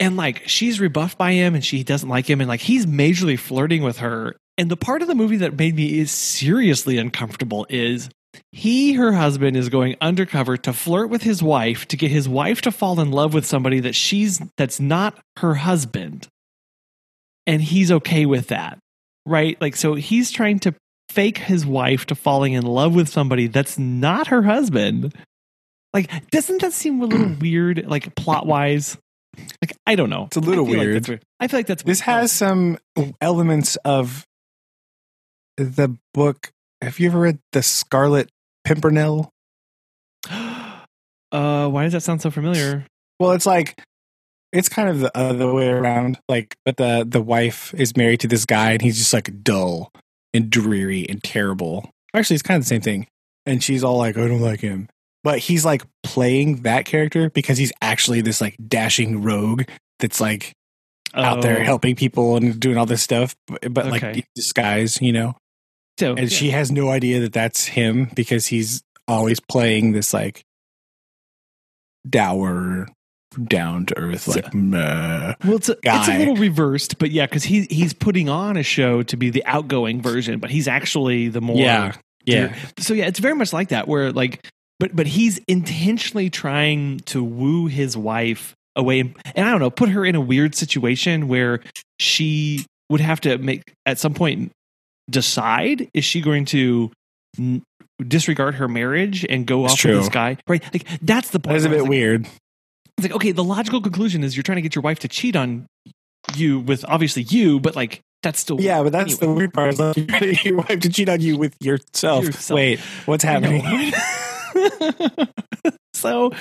and like she's rebuffed by him and she doesn't like him and like he's majorly flirting with her. And the part of the movie that made me is seriously uncomfortable is he, her husband, is going undercover to flirt with his wife to get his wife to fall in love with somebody that she's that's not her husband. And he's okay with that. Right? Like so he's trying to fake his wife to falling in love with somebody that's not her husband. Like, doesn't that seem a little [clears throat] weird, like plot wise? Like, I don't know. It's a little I feel like weird. weird. I feel like that's This has some elements of the book. Have you ever read The Scarlet Pimpernel? [gasps] uh, why does that sound so familiar? Well, it's like it's kind of the other way around. Like, but the the wife is married to this guy, and he's just like dull and dreary and terrible. Actually, it's kind of the same thing. And she's all like, "I don't like him," but he's like playing that character because he's actually this like dashing rogue that's like out there Oh, helping people and doing all this stuff, but, but like Okay. in disguise, you know. So, And yeah. she has no idea that that's him because he's always playing this like dour, down to earth, like meh. Well, it's a, it's a little reversed, but yeah, because he he's putting on a show to be the outgoing version, but he's actually the more yeah, yeah, So yeah, it's very much like that, where like, but but he's intentionally trying to woo his wife away, and, I don't know, put her in a weird situation where she would have to make at some point decide is she going to n- disregard her marriage and go It's off true. with this guy, right? Like that's the point. That is a bit like, weird. It's like okay, the logical conclusion is you're trying to get your wife to cheat on you with obviously you, but like that's still Yeah, but that's anyway. the weird part. Is like you're trying to get your wife to cheat on you with yourself. Yourself. Wait, what's happening? [laughs] so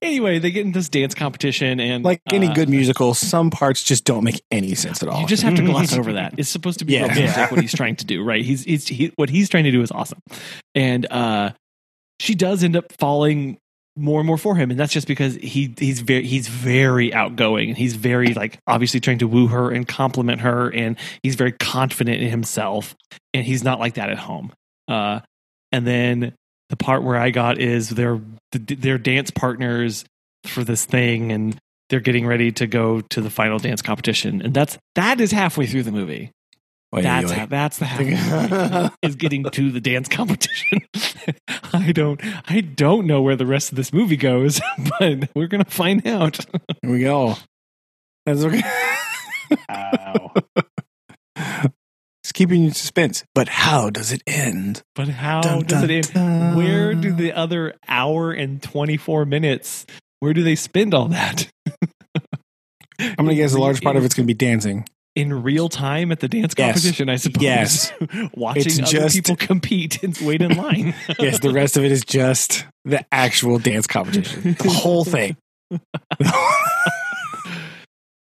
anyway, they get in this dance competition and Like any uh, good musical, some parts just don't make any sense at all. You just have to gloss [laughs] over that. It's supposed to be Yeah. romantic what he's trying to do, right? He's, he's he, what he's trying to do is awesome, and uh, she does end up falling more and more for him. And that's just because he he's very he's very outgoing and he's very like obviously trying to woo her and compliment her and he's very confident in himself and he's not like that at home. Uh and then the part where i got is they're they're dance partners for this thing and they're getting ready to go to the final dance competition. And that's that is halfway through the movie Wait, that's wait. how, that's the half [laughs] [laughs] is getting to the dance competition. [laughs] I don't I don't know where the rest of this movie goes, but we're gonna find out. Here we go. That's okay. Ow. it's keeping you in suspense. But how does it end? But how Dun, does dun, it end? dun. Where do the other hour and twenty four minutes? Where do they spend all that? I'm gonna guess a large part of it's gonna be dancing. In real time at the dance Yes. competition. I suppose. Yes. [laughs] watching It's other just- people compete and wait in line. [laughs] Yes, the rest of it is just the actual dance competition. The whole thing. [laughs]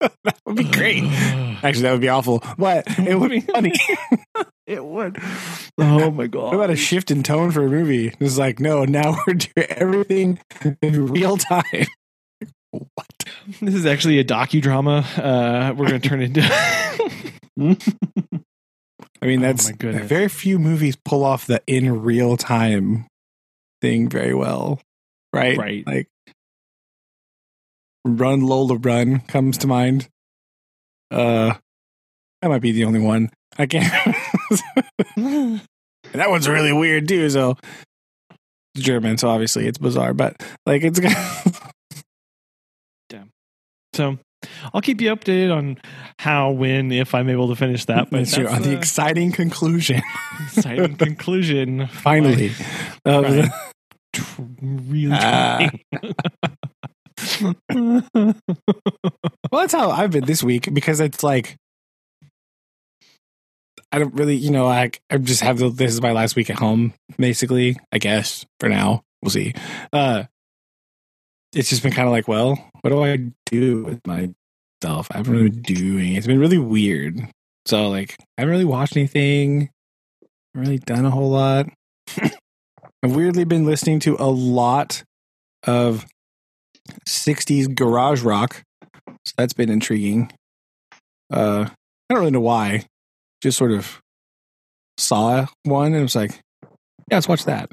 that would be great. [sighs] Actually, that would be awful, but it would be funny. it would. Oh my god! What about a shift in tone for a movie? It's like, no, now we're doing everything in real time. What? [laughs] This is actually a docudrama. Uh, we're going to turn into. [laughs] I mean, Oh that's my very few movies pull off the in real time thing very well, right? Right. Like, Run Lola Run comes to mind. Uh, that might be the only one. I can't. [laughs] That one's really weird too. So German, so obviously it's bizarre, but like it's so I'll keep you updated on how, when, if I'm able to finish that. But That's that's on the the exciting conclusion. exciting [laughs] conclusion. Finally. Um, Tr- [laughs] really ah. trying. [laughs] well, that's how I've been this week because it's like I don't really, you know, I I just have the, this is my last week at home, basically. I guess for now, we'll see. Uh, it's just been kind of like, well, what do I do with myself? I haven't really been doing. It's been really weird. So like, I haven't really watched anything. I haven't really done a whole lot. [coughs] I've weirdly been listening to a lot of 60s garage rock. So that's been intriguing. Uh, I don't really know why. Just sort of saw one and it was like, yeah, let's watch that.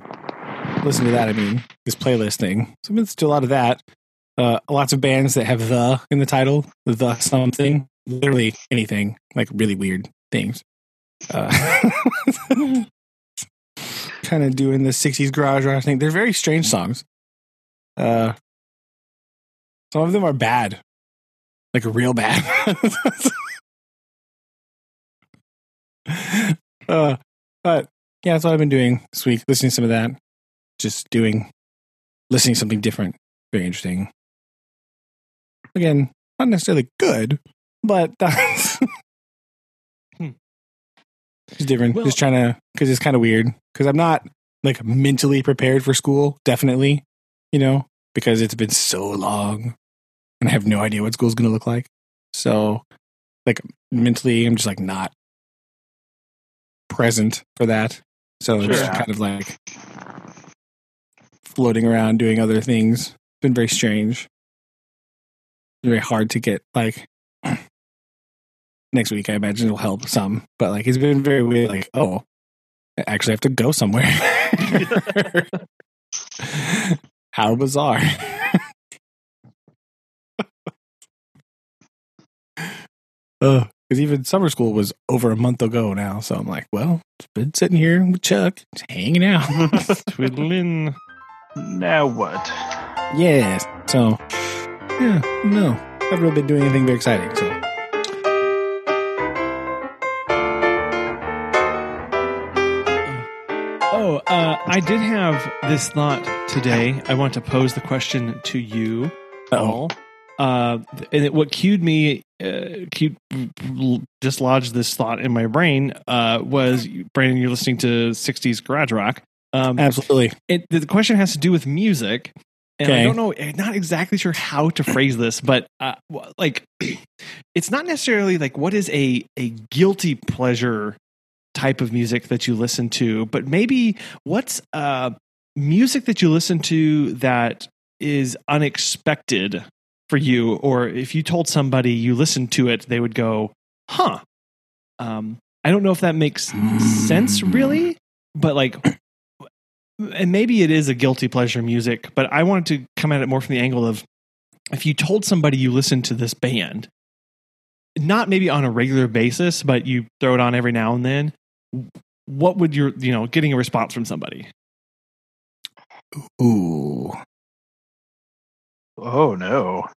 Listen to that, I mean, this playlist thing. So I've been listening to a lot of that. Uh, lots of bands that have the in the title, the something, literally anything, like really weird things. Uh, [laughs] [laughs] kind of doing the 60s garage rock thing. They're very strange songs. Uh, some of them are bad, like real bad. [laughs] uh, but yeah, that's what I've been doing this week. Listening to some of that, just doing, listening to something different. Very interesting. Again, not necessarily good, but [laughs] that's Hmm. it's different. Well- just trying to because it's kind of weird because I'm not like mentally prepared for school. Definitely, you know, because it's been so long and I have no idea what school's going to look like. So, like mentally, I'm just like not present for that. So it's Sure. kind of like floating around doing other things. It's been very strange. Very hard to get like [clears throat] next week. I imagine it'll help some, but like it's been very weird. Like, oh, I actually have to go somewhere. [laughs] How bizarre. [laughs] because even summer school was over a month ago now. So I'm like, well, it's been sitting here with Chuck, just hanging out. [laughs] Twiddling. Now what? yes. So, yeah, no, I've really been doing anything very exciting. So, Oh, uh, I did have this thought today. I want to pose the question to you oh, all. Uh, and it, what cued me, uh, cued, dislodged this thought in my brain uh, was Brandon, you're listening to 60s garage rock. Um, absolutely. it, the question has to do with music. And I don't know, I'm not exactly sure how to phrase this, but uh, like, [clears throat] it's not necessarily like what is a a guilty pleasure type of music that you listen to, but maybe what's uh music that you listen to that is unexpected for you, or if you told somebody you listened to it, they would go, "Huh." Um, I don't know if that makes sense, really, but like, and maybe it is a guilty pleasure music, but I wanted to come at it more from the angle of if you told somebody you listened to this band, not maybe on a regular basis, but you throw it on every now and then, what would your, you know, getting a response from somebody? Ooh. Oh no.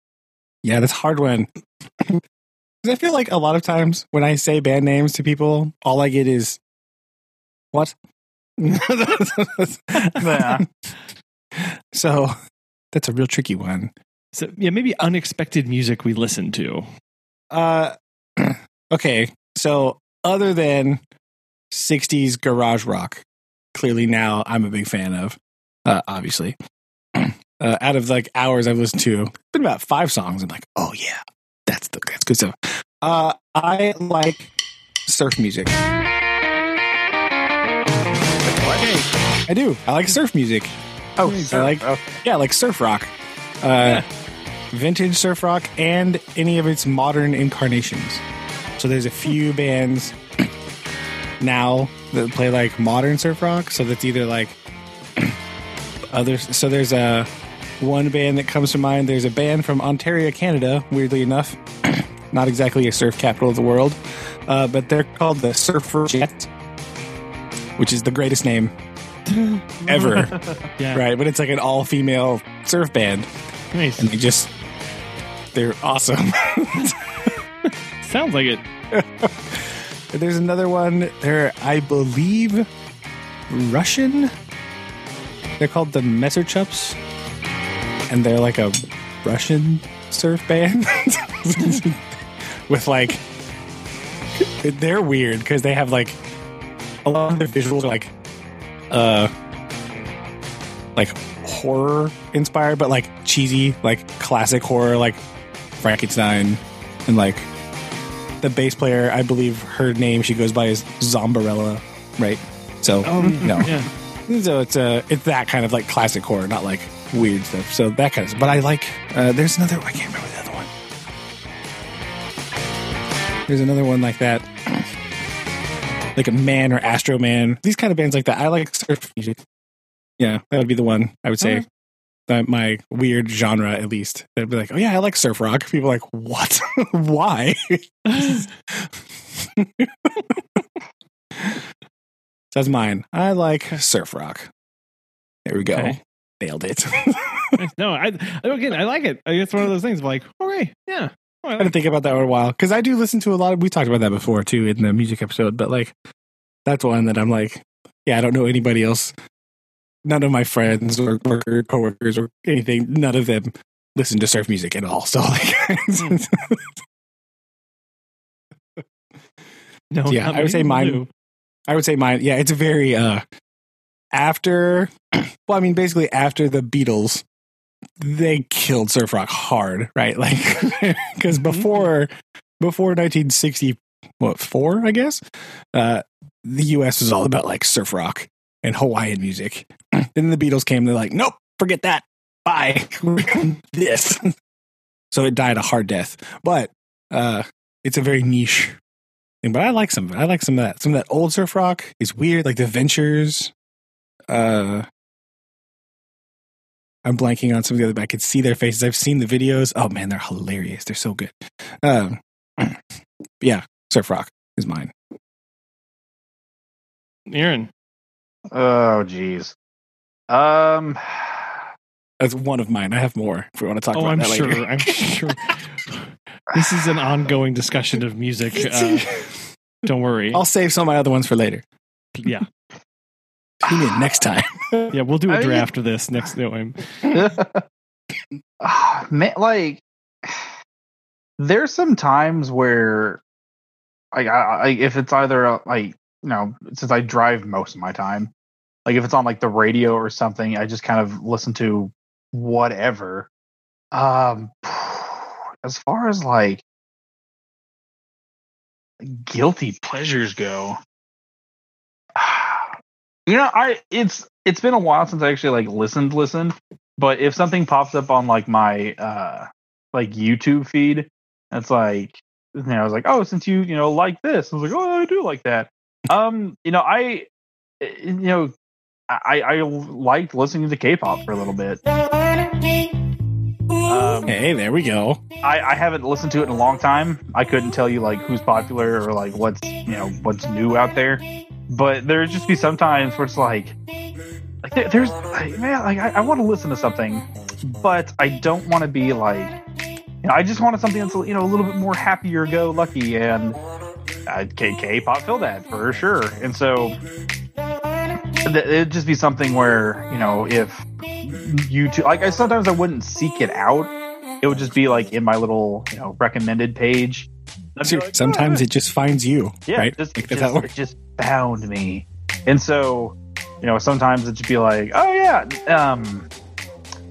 Yeah, that's a hard one. [clears throat] 'Cause I feel like a lot of times when I say band names to people, all I get is what? Yeah. So that's a real tricky one. So yeah, maybe unexpected music we listen to. Uh [clears throat] okay. So other than 60s garage rock, clearly now I'm a big fan of, uh, obviously. [clears throat] Uh, out of like hours I've listened to, it's been about five songs. I'm like, oh yeah, that's the that's good stuff. Uh, I like surf music. I do. I like surf music. Oh, I like oh, yeah, like surf rock, uh, vintage surf rock, and any of its modern incarnations. So there's a few bands [clears throat] now that play like modern surf rock. So that's either like [clears throat] others. So there's a one band that comes to mind. There's a band from Ontario, Canada. Weirdly enough, [clears throat] not exactly a surf capital of the world, uh, but they're called the Surfrajettes, which is the greatest name [laughs] ever. Yeah, right? But it's like an all female surf band, Nice. and they just they're awesome. [laughs] Sounds like it. [laughs] There's another one. They're I believe Russian. They're called the Messer Chups, and they're like a Russian surf band with like they're weird because they have like a lot of their visuals are like uh like horror inspired but like cheesy like classic horror like frankenstein and like the bass player i believe her name she goes by is Zombierella right? So Oh no. Yeah. so it's uh it's that kind of like classic horror not like weird stuff. So that kind of but i like uh there's another i can't remember the other one. There's another one like that like a man or astro man. These kind of bands like that. I like surf music yeah that would be the one i would say. Okay. that my weird genre at least. They'd be like oh yeah i like surf rock. People are like what? [laughs] Why? [laughs] That's mine. I like surf rock. There we go. Okay. nailed it. [laughs] No, I again, I like it. It's one of those things. Like, okay, yeah. I didn't think about that for a while because I do listen to a lot of. We talked about that before too in the music episode, but like that's one that I'm like, yeah, I don't know anybody else. None of my friends or worker coworkers or anything. None of them listen to surf music at all. So like, [laughs] no, yeah, I would say mine- do. I would say mine. Yeah, it's very uh after. [clears throat] Well, I mean, basically after the Beatles, they killed surf rock hard, right? [laughs] Like because before before 1960, what four? I guess uh, the U.S. was all about like surf rock and Hawaiian music. [clears throat] then the Beatles came. They're like, nope, forget that. Bye. [laughs] This. [laughs] so it died a hard death, but uh, it's a very niche thing. But I like some of it. I like some of that. Some of that old surf rock is weird, like the Ventures. Uh, I'm blanking on some of the other, but I could see their faces. I've seen the videos. Oh man, they're hilarious. They're so good. Um, [clears throat] yeah, surf rock is mine. Aaron. oh, geez. Um, That's one of mine. I have more if we want to talk Oh, about I'm that later. sure. I'm sure. [laughs] This is an ongoing discussion of music. Uh, don't worry. I'll save some of my other ones for later. yeah, Tune in next time. [laughs] yeah. We'll do a I mean- draft of this next. [laughs] No, I'm, Ah, man, like there's some times where like I, I if it's either uh, like you know since I drive most of my time like if it's on like the radio or something I just kind of listen to whatever um [sighs] as far as like guilty pleasures go you know I it's it's been a while since I actually like listened, listened. But if something pops up on like my uh like YouTube feed, it's like you know, I was like, oh, since you you know like this, I was like, oh, I do like that. Um, you know, I you know, I I liked listening to K-pop for a little bit. Um, Hey, there we go. I, I haven't listened to it in a long time. I couldn't tell you like who's popular or like what's you know what's new out there. But there just be some times where it's like, like there, there's like, man, like I, I want to listen to something, but I don't want to be like, you know, I just wanted something that's you know a little bit more happier go lucky and uh, K K-pop fill that for sure. And so it'd just be something where you know if you YouTube like I sometimes I wouldn't seek it out. It would just be like in my little you know recommended page. Like, Sometimes "Ah." it just finds you, yeah, right? just, Like, just, it just found me. And so, you know, sometimes it'd be like, oh yeah. Um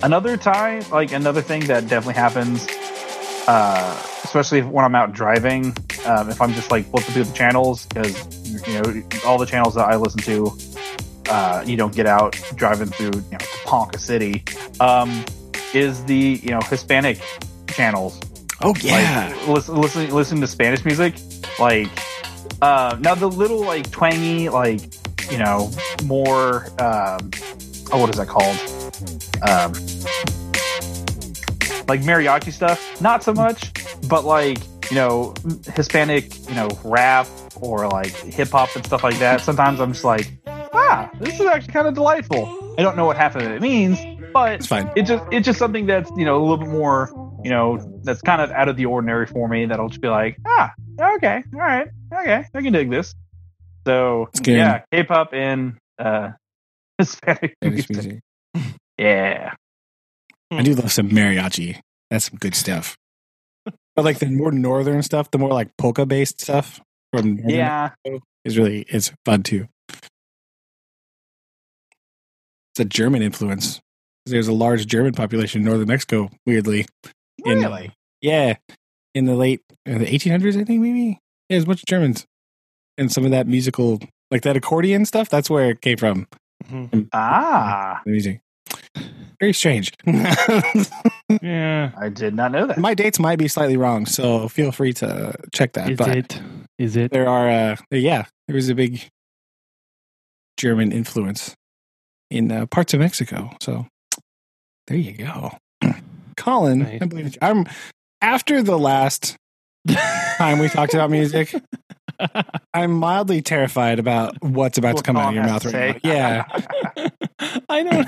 another time, like another thing that definitely happens, uh, especially when I'm out driving, um, if I'm just like flipping through the channels, because you know, all the channels that I listen to, uh, you don't get out driving through, you know, Ponca City, um, is the you know Hispanic channels Oh yeah. like listen, listen listen to Spanish music. Like uh now the little like twangy, like, you know, more um oh what is that called? Um like mariachi stuff, not so much, but like, you know, Hispanic, you know, rap or like hip hop and stuff like that. Sometimes I'm just like, ah, this is actually kind of delightful. I don't know what half of it means, but it's fine. it just it's just something that's you know a little bit more you know that's kind of out of the ordinary for me that'll just be like ah okay all right okay i can dig this so It's yeah k-pop and uh [laughs] hispanic music. music. [laughs] yeah I do love some mariachi. That's some good stuff. But like the more northern stuff, the more like polka based stuff from northern yeah Mexico is really is fun too. It's a German influence. There's a large German population in northern Mexico. Weirdly, in- really yeah, in the late in the 1800s, I think maybe. Yeah, there's a bunch of Germans, and some of that musical, like that accordion stuff. That's where it came from. ah The music. Very strange. [laughs] Yeah. i did not know that My dates might be slightly wrong, so feel free to check that. Is but it? Is it? there are, uh, yeah, there was a big German influence in uh, parts of Mexico. So there you go, Collin. I believe I'm after the last time we talked about music. [laughs] I'm mildly terrified about what's about to What come out of your mouth right now. Yeah. [laughs] [laughs] I don't.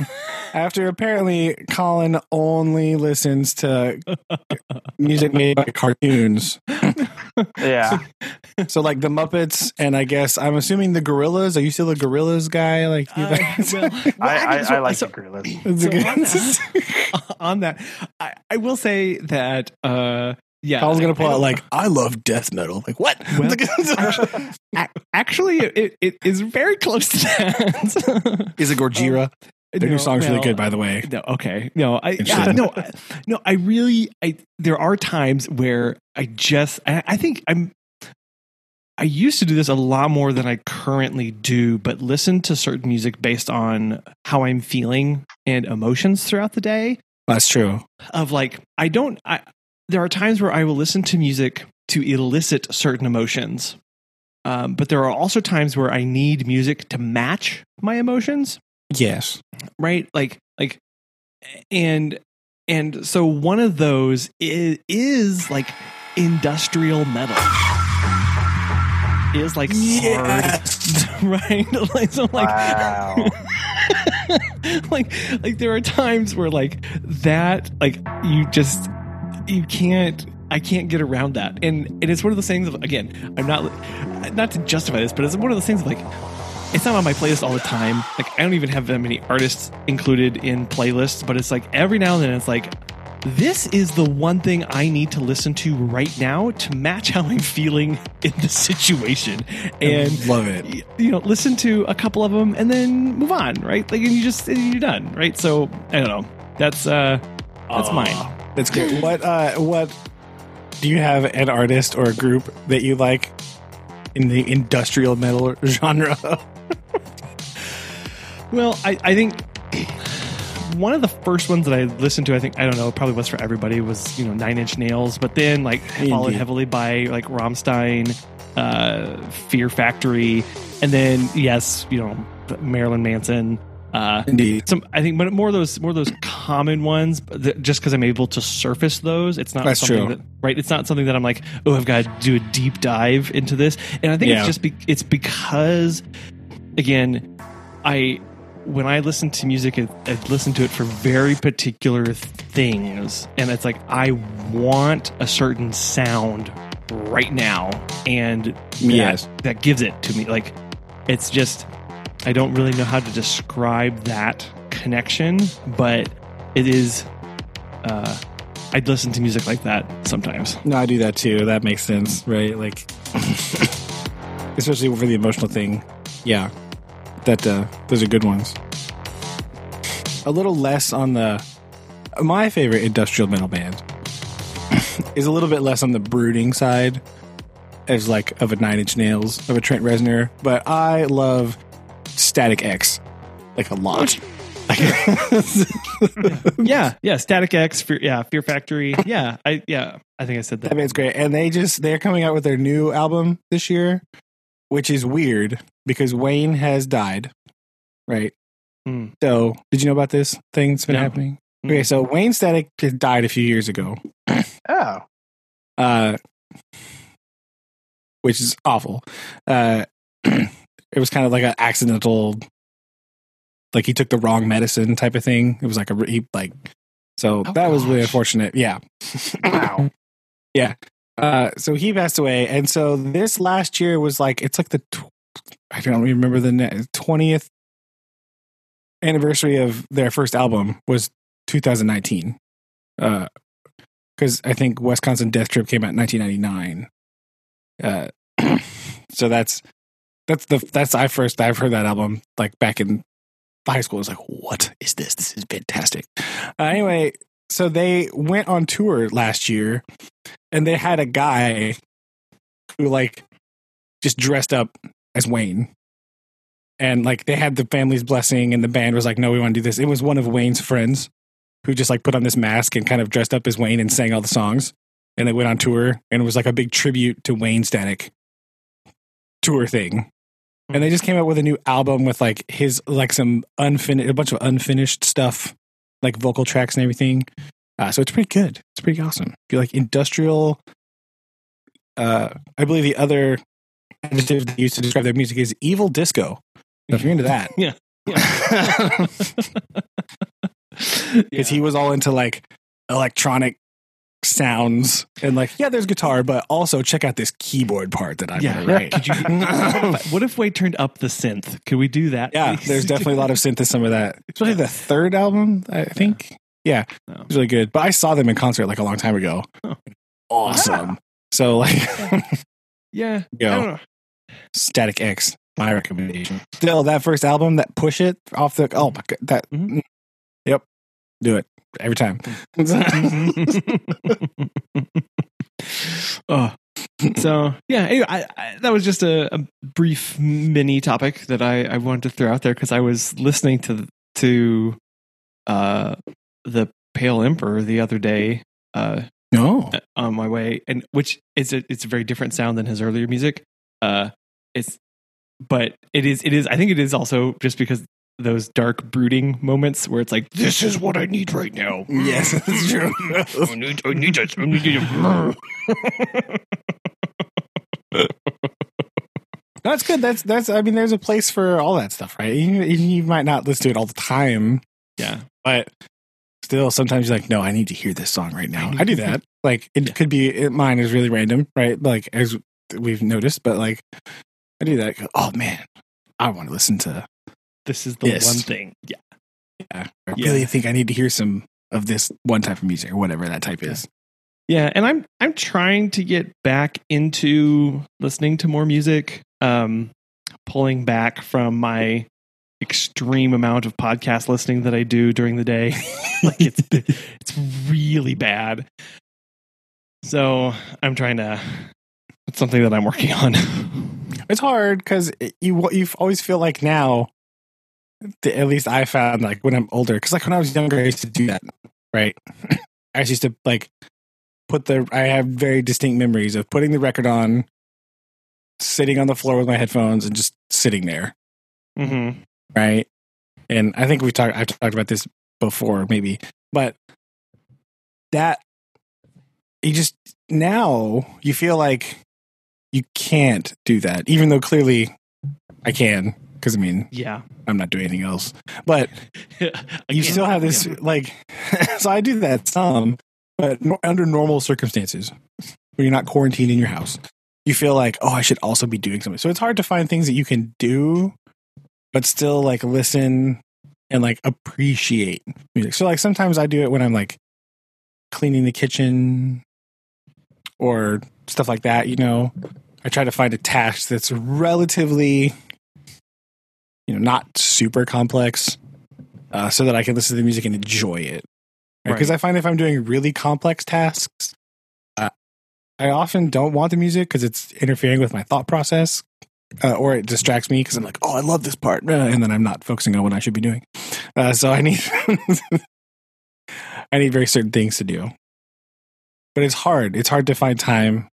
After apparently Collin only listens to music made by cartoons. yeah [laughs] So like the Muppets and I guess I'm assuming the Gorillaz. Are you still a Gorillaz guy? Like you Uh, guys? well, [laughs] I, I, so- I like so- the Gorillaz so on, good- on that, I, I will say that. uh yeah, Collin's gonna I- pull out like I love death metal. Like what? Well, [laughs] Actually, it, it is very close to that. [laughs] Is it Gojira? Oh, Their new No, song's really good, by the way. No, okay, no, I yeah, no, I, no. I really, I there are times where I just, I, I think I'm. I used to do this a lot more than I currently do, but listen to certain music based on how I'm feeling and emotions throughout the day. That's true. Of like, I don't. I there are times where I will listen to music to elicit certain emotions, um, but there are also times where I need music to match my emotions. Yes. right? Like like and and so one of those is, is like industrial metal. Is like Yes. hard [laughs] right? [laughs] Like so like wow. [laughs] like like there are times where like that like you just you can't I can't get around that. And and it's one of those things of again I'm not not to justify this but it's one of those things of like it's not on my playlist all the time. Like I don't even have that many artists included in playlists but it's like every now and then it's like this is the one thing I need to listen to right now to match how I'm feeling in the situation. And love it. you know listen to a couple of them and then move on right? Like and you just you're done right? So i don't know. That's uh that's Aw, mine That's good. What uh what do you have an artist or a group that you like in the industrial metal [laughs] genre? Well, I, I think one of the first ones that I listened to, I think I don't know, probably was for everybody was you know Nine Inch Nails, but then like followed heavily by like Rammstein, uh, Fear Factory, and then yes, you know Marilyn Manson. Uh, Indeed. some I think, but more of those more of those common ones. That, just because I'm able to surface those, it's not That's something true. that right. It's not something that I'm like, oh, I've got to do a deep dive into this. And I think Yeah. it's just be, it's because again, I when I listen to music, I, I listen to it for very particular things, and it's like I want a certain sound right now, and that, Yes. that gives it to me. Like it's just I don't really know how to describe that connection, but it is. Uh, I'd listen to music like that sometimes. No, I do that too. That makes sense, right? Like, [laughs] especially for the emotional thing. Yeah, that uh, those are good ones. A little less on the. My favorite industrial metal band [coughs] is a little bit less on the brooding side, as like of a Nine Inch Nails, of a Trent Reznor. But I love Static X, like a lot. [laughs] yeah, yeah. Static X, Fear, yeah, Fear Factory. Yeah, I yeah, I think I said That that. band's great. And they just they're coming out with their new album this year, which is weird because Wayne has died. Right. Hmm. So did you know about this thing that's been No. happening? Hmm. Okay, so Wayne Static died a few years ago. [clears throat] Oh, Uh which is awful. Uh [clears throat] it was kind of like an accidental like he took the wrong medicine type of thing. It was like a he like so Oh, that was really unfortunate. Yeah. wow. [laughs] Yeah. Uh, so he passed away, and so this last year was like it's like the tw- I don't remember the twentieth anniversary of their first album was 2019. Uh, because I think Wisconsin Death Trip came out in 1999. Uh, [clears throat] so that's that's the that's I first I've heard that album like back in high school. I was like, what is this? This is fantastic. Uh, anyway, so they went on tour last year and they had a guy who like just dressed up as Wayne. And like they had the family's blessing and the band was like, no, we want to do this. It was one of Wayne's friends who just like put on this mask and kind of dressed up as Wayne and sang all the songs. And they went on tour and it was like a big tribute to Wayne Static tour thing. And they just came out with a new album with like his like some unfinished a bunch of unfinished stuff, like vocal tracks and everything. Uh, so it's pretty good. It's pretty awesome. If you like industrial, uh, I believe the other adjective they use to describe their music is evil disco. So if you're into that, [laughs] Yeah. because [laughs] he was all into like electronic sounds and like yeah, there's guitar, but also check out this keyboard part that I'm Yeah. Could you, [laughs] what, if, Wade turned up the synth? Could we do that? yeah, please? there's definitely a lot of [laughs] synth in some of that, especially the third album. I think yeah, No. it was really good. But I saw them in concert like a long time ago. Oh. Awesome. So like. [laughs] Yeah. Go. Static X, my recommendation. Still, that first album, that push it off the oh my god, that Mhm. yep, do it every time. oh. [laughs] So yeah, anyway, I, I, that was just a, a brief mini topic that I, I wanted to throw out there because I was listening to to uh, the Pale Emperor the other day uh, no, on my way, and which is a, it's a very different sound than his earlier music. Uh, it's but it is it is I think it is also just because those dark brooding moments where it's like this is what I need right now. yes, [laughs] that's true. I need, I need it. I need it. [laughs] That's good. That's that's. I mean, there's a place for all that stuff, right? You, you might not listen to it all the time, yeah. but still, sometimes you're like, no, I need to hear this song right now. I do that. Like, it could be it, mine is really random, right? Like as we've noticed, but like I do that. Oh man, I want to listen to This is the Yes. one thing. Yeah. Yeah. I Yeah. really think I need to hear some of this one type of music or whatever that type is. Yeah, and I'm I'm trying to get back into listening to more music, um pulling back from my extreme amount of podcast listening that I do during the day. [laughs] like it's it's really bad. So, I'm trying to it's something that I'm working on. It's hard because you you always feel like now at least I found like when I'm older, because like when I was younger, I used to do that, right? [clears throat] I used to like put the. I have very distinct memories of putting the record on, sitting on the floor with my headphones, and just sitting there, Mm-hmm. right? And I think we talked. I've talked about this before, maybe, but that you just now you feel like you can't do that, even though clearly I can. Because I mean, Yeah. I'm not doing anything else, but [laughs] you still have this yeah. like. [laughs] so I do that some, but no, under normal circumstances, when you're not quarantined in your house, you feel like, oh, I should also be doing something. So it's hard to find things that you can do, but still like listen and like appreciate music. So like sometimes I do it when I'm like cleaning the kitchen or stuff like that. You know, I try to find a task that's relatively, you know, not super complex, uh, so that I can listen to the music and enjoy it. Because Right. I find if I'm doing really complex tasks, uh, I often don't want the music because it's interfering with my thought process, uh, or it distracts me because I'm like, oh, I love this part, uh, and then I'm not focusing on what I should be doing. Uh, so I need, [laughs] I need very certain things to do. But it's hard. It's hard to find time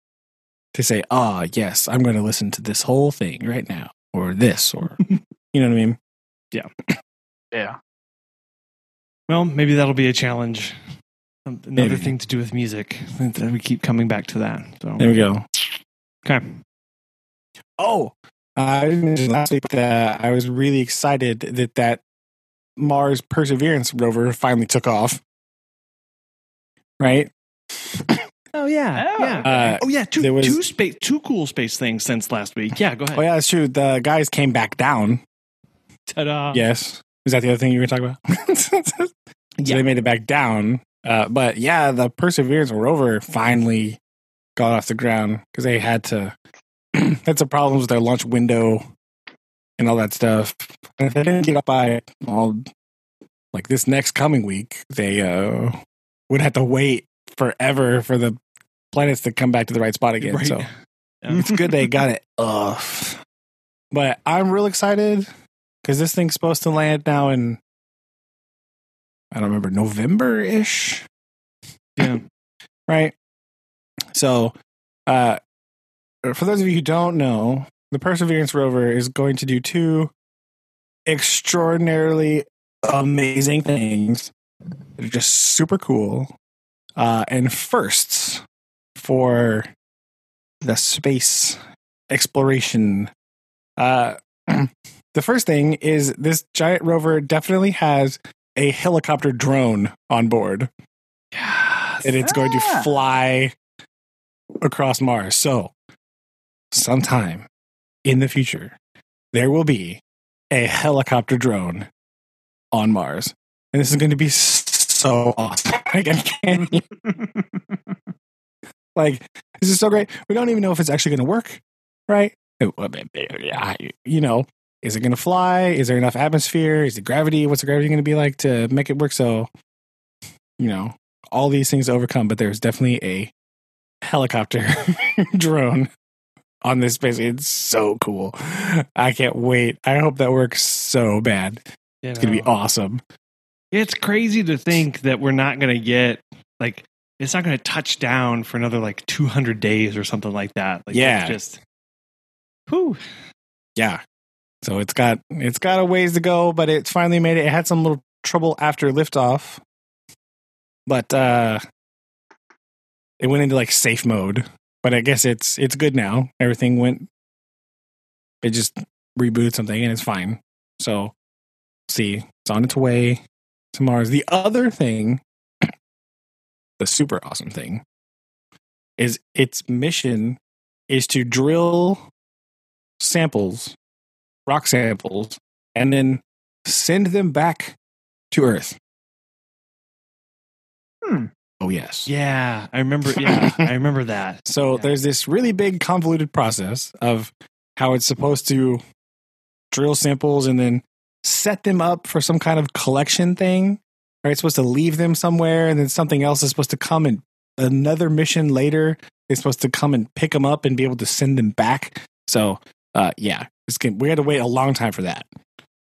to say, ah, yes, I'm going to listen to this whole thing right now, or this, or [laughs] you know what I mean. Yeah. [coughs] Yeah. Well, maybe that'll be a challenge. Another Maybe. thing to do with music. We keep coming back to that. So There we go. okay. Oh, uh, I didn't last week that I was really excited that that Mars Perseverance rover finally took off. Right? [coughs] Oh yeah, Oh, yeah. Uh, oh yeah, two there was- two space two cool space things since last week. Yeah, go ahead. Oh yeah, that's true. The guys came back down. Ta-da. Yes. Is that the other thing you were talking about? [laughs] so Yeah. they made it back down. Uh, but yeah, the Perseverance rover finally got off the ground because they had to [clears throat] had some problems with their launch window and all that stuff. And if they didn't get up by all like this next coming week, they uh, would have to wait forever for the planets to come back to the right spot again. Right. So Yeah. it's good they got [laughs] it off. But I'm real excited because this thing's supposed to land now in I don't remember November ish, Yeah. [laughs] right? So, uh, for those of you who don't know, the Perseverance rover is going to do two extraordinarily amazing things that are just super cool uh, and firsts for the space exploration. Uh, the first thing is this giant rover definitely has a helicopter drone on board, Yes. and it's going to Ah. fly across Mars. So, sometime in the future, there will be a helicopter drone on Mars, and this is going to be so awesome. [laughs] Like, I can't [laughs] like this is so great. We don't even know if it's actually going to work, right? Yeah, You know, is it going to fly? Is there enough atmosphere? Is the gravity? What's the gravity going to be like to make it work? So, you know, all these things overcome, but there's definitely a helicopter [laughs] drone on this space. It's so cool. I can't wait. I hope that works so bad. It's going to be awesome. It's crazy to think that we're not going to get like it's not going to touch down for another like 200 days or something like that. Like, Yeah. it's just whew. yeah. So it's got it's got a ways to go but it's finally made it. It had some little trouble after liftoff. But uh it went into like safe mode. But i guess it's it's good now. Everything went it just rebooted something and it's fine. So see it's on its way to mars. The other thing [clears throat] the super awesome thing is its mission is to drill samples, rock samples, and then send them back to Earth. Hmm. Oh, yes. yeah, I remember [laughs] yeah, I remember that. So Yeah. there's this really big convoluted process of how it's supposed to drill samples and then set them up for some kind of collection thing. Right? It's supposed to leave them somewhere and then something else is supposed to come and another mission later is supposed to come and pick them up and be able to send them back. So uh yeah, good. we had to wait a long time for that.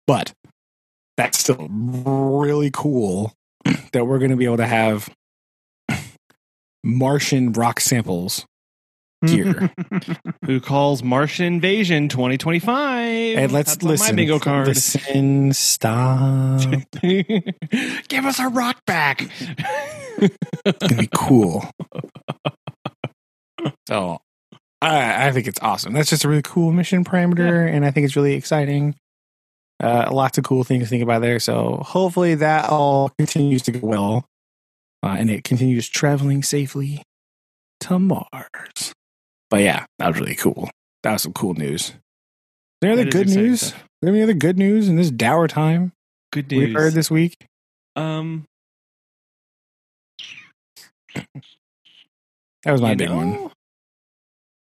But that's still really cool [clears throat] that we're going to be able to have [clears throat] Martian rock samples here. [laughs] Who calls Martian Invasion 2025? and let's That's listen. My bingo card. Listen, stop. [laughs] Give us our rock back. It's gonna be cool. [laughs] so, I, I think it's awesome. That's just a really cool mission parameter, and I think it's really exciting. Uh, lots of cool things to think about there. So, hopefully, that all continues to go well, uh, and it continues traveling safely to Mars. But yeah, that was really cool. That was some cool news. Is there other good news? Is there any other good news in this dour time Good news. we've heard this week? Um, That was my you big one.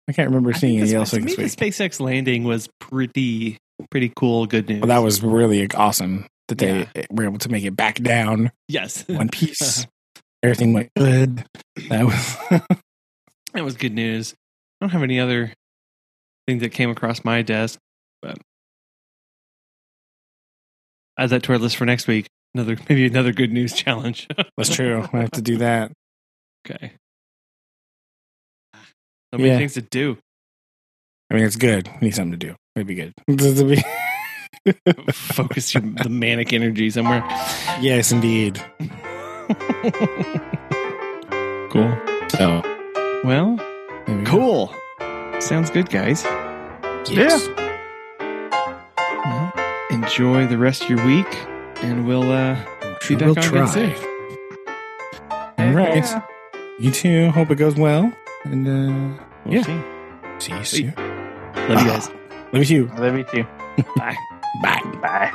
I can't remember seeing anything else to me, the. SpaceX landing was pretty pretty cool. Good news. Well, that was really awesome that they Yeah. were able to make it back down yes. one piece. [laughs] Everything went good. That was [laughs] that was good news. I don't have any other things that came across my desk, but add that to our list for next week. Another [laughs] maybe another good news challenge. that's true. I have to do that. okay. So many Yeah. things to do. I mean, it's good. Need something to do. It'd be good. [laughs] Focus your the manic energy somewhere. yes, indeed. [laughs] Cool. So Well, we go. cool. Sounds good, guys. Yes. Well, enjoy the rest of your week, and we'll uh, be back We'll on try. again soon. All right. Yeah. You too. Hope it goes well. And uh, We'll Yeah. see. see you soon. Love you guys. Love you too. Love you too. [laughs] Bye. Bye. Bye.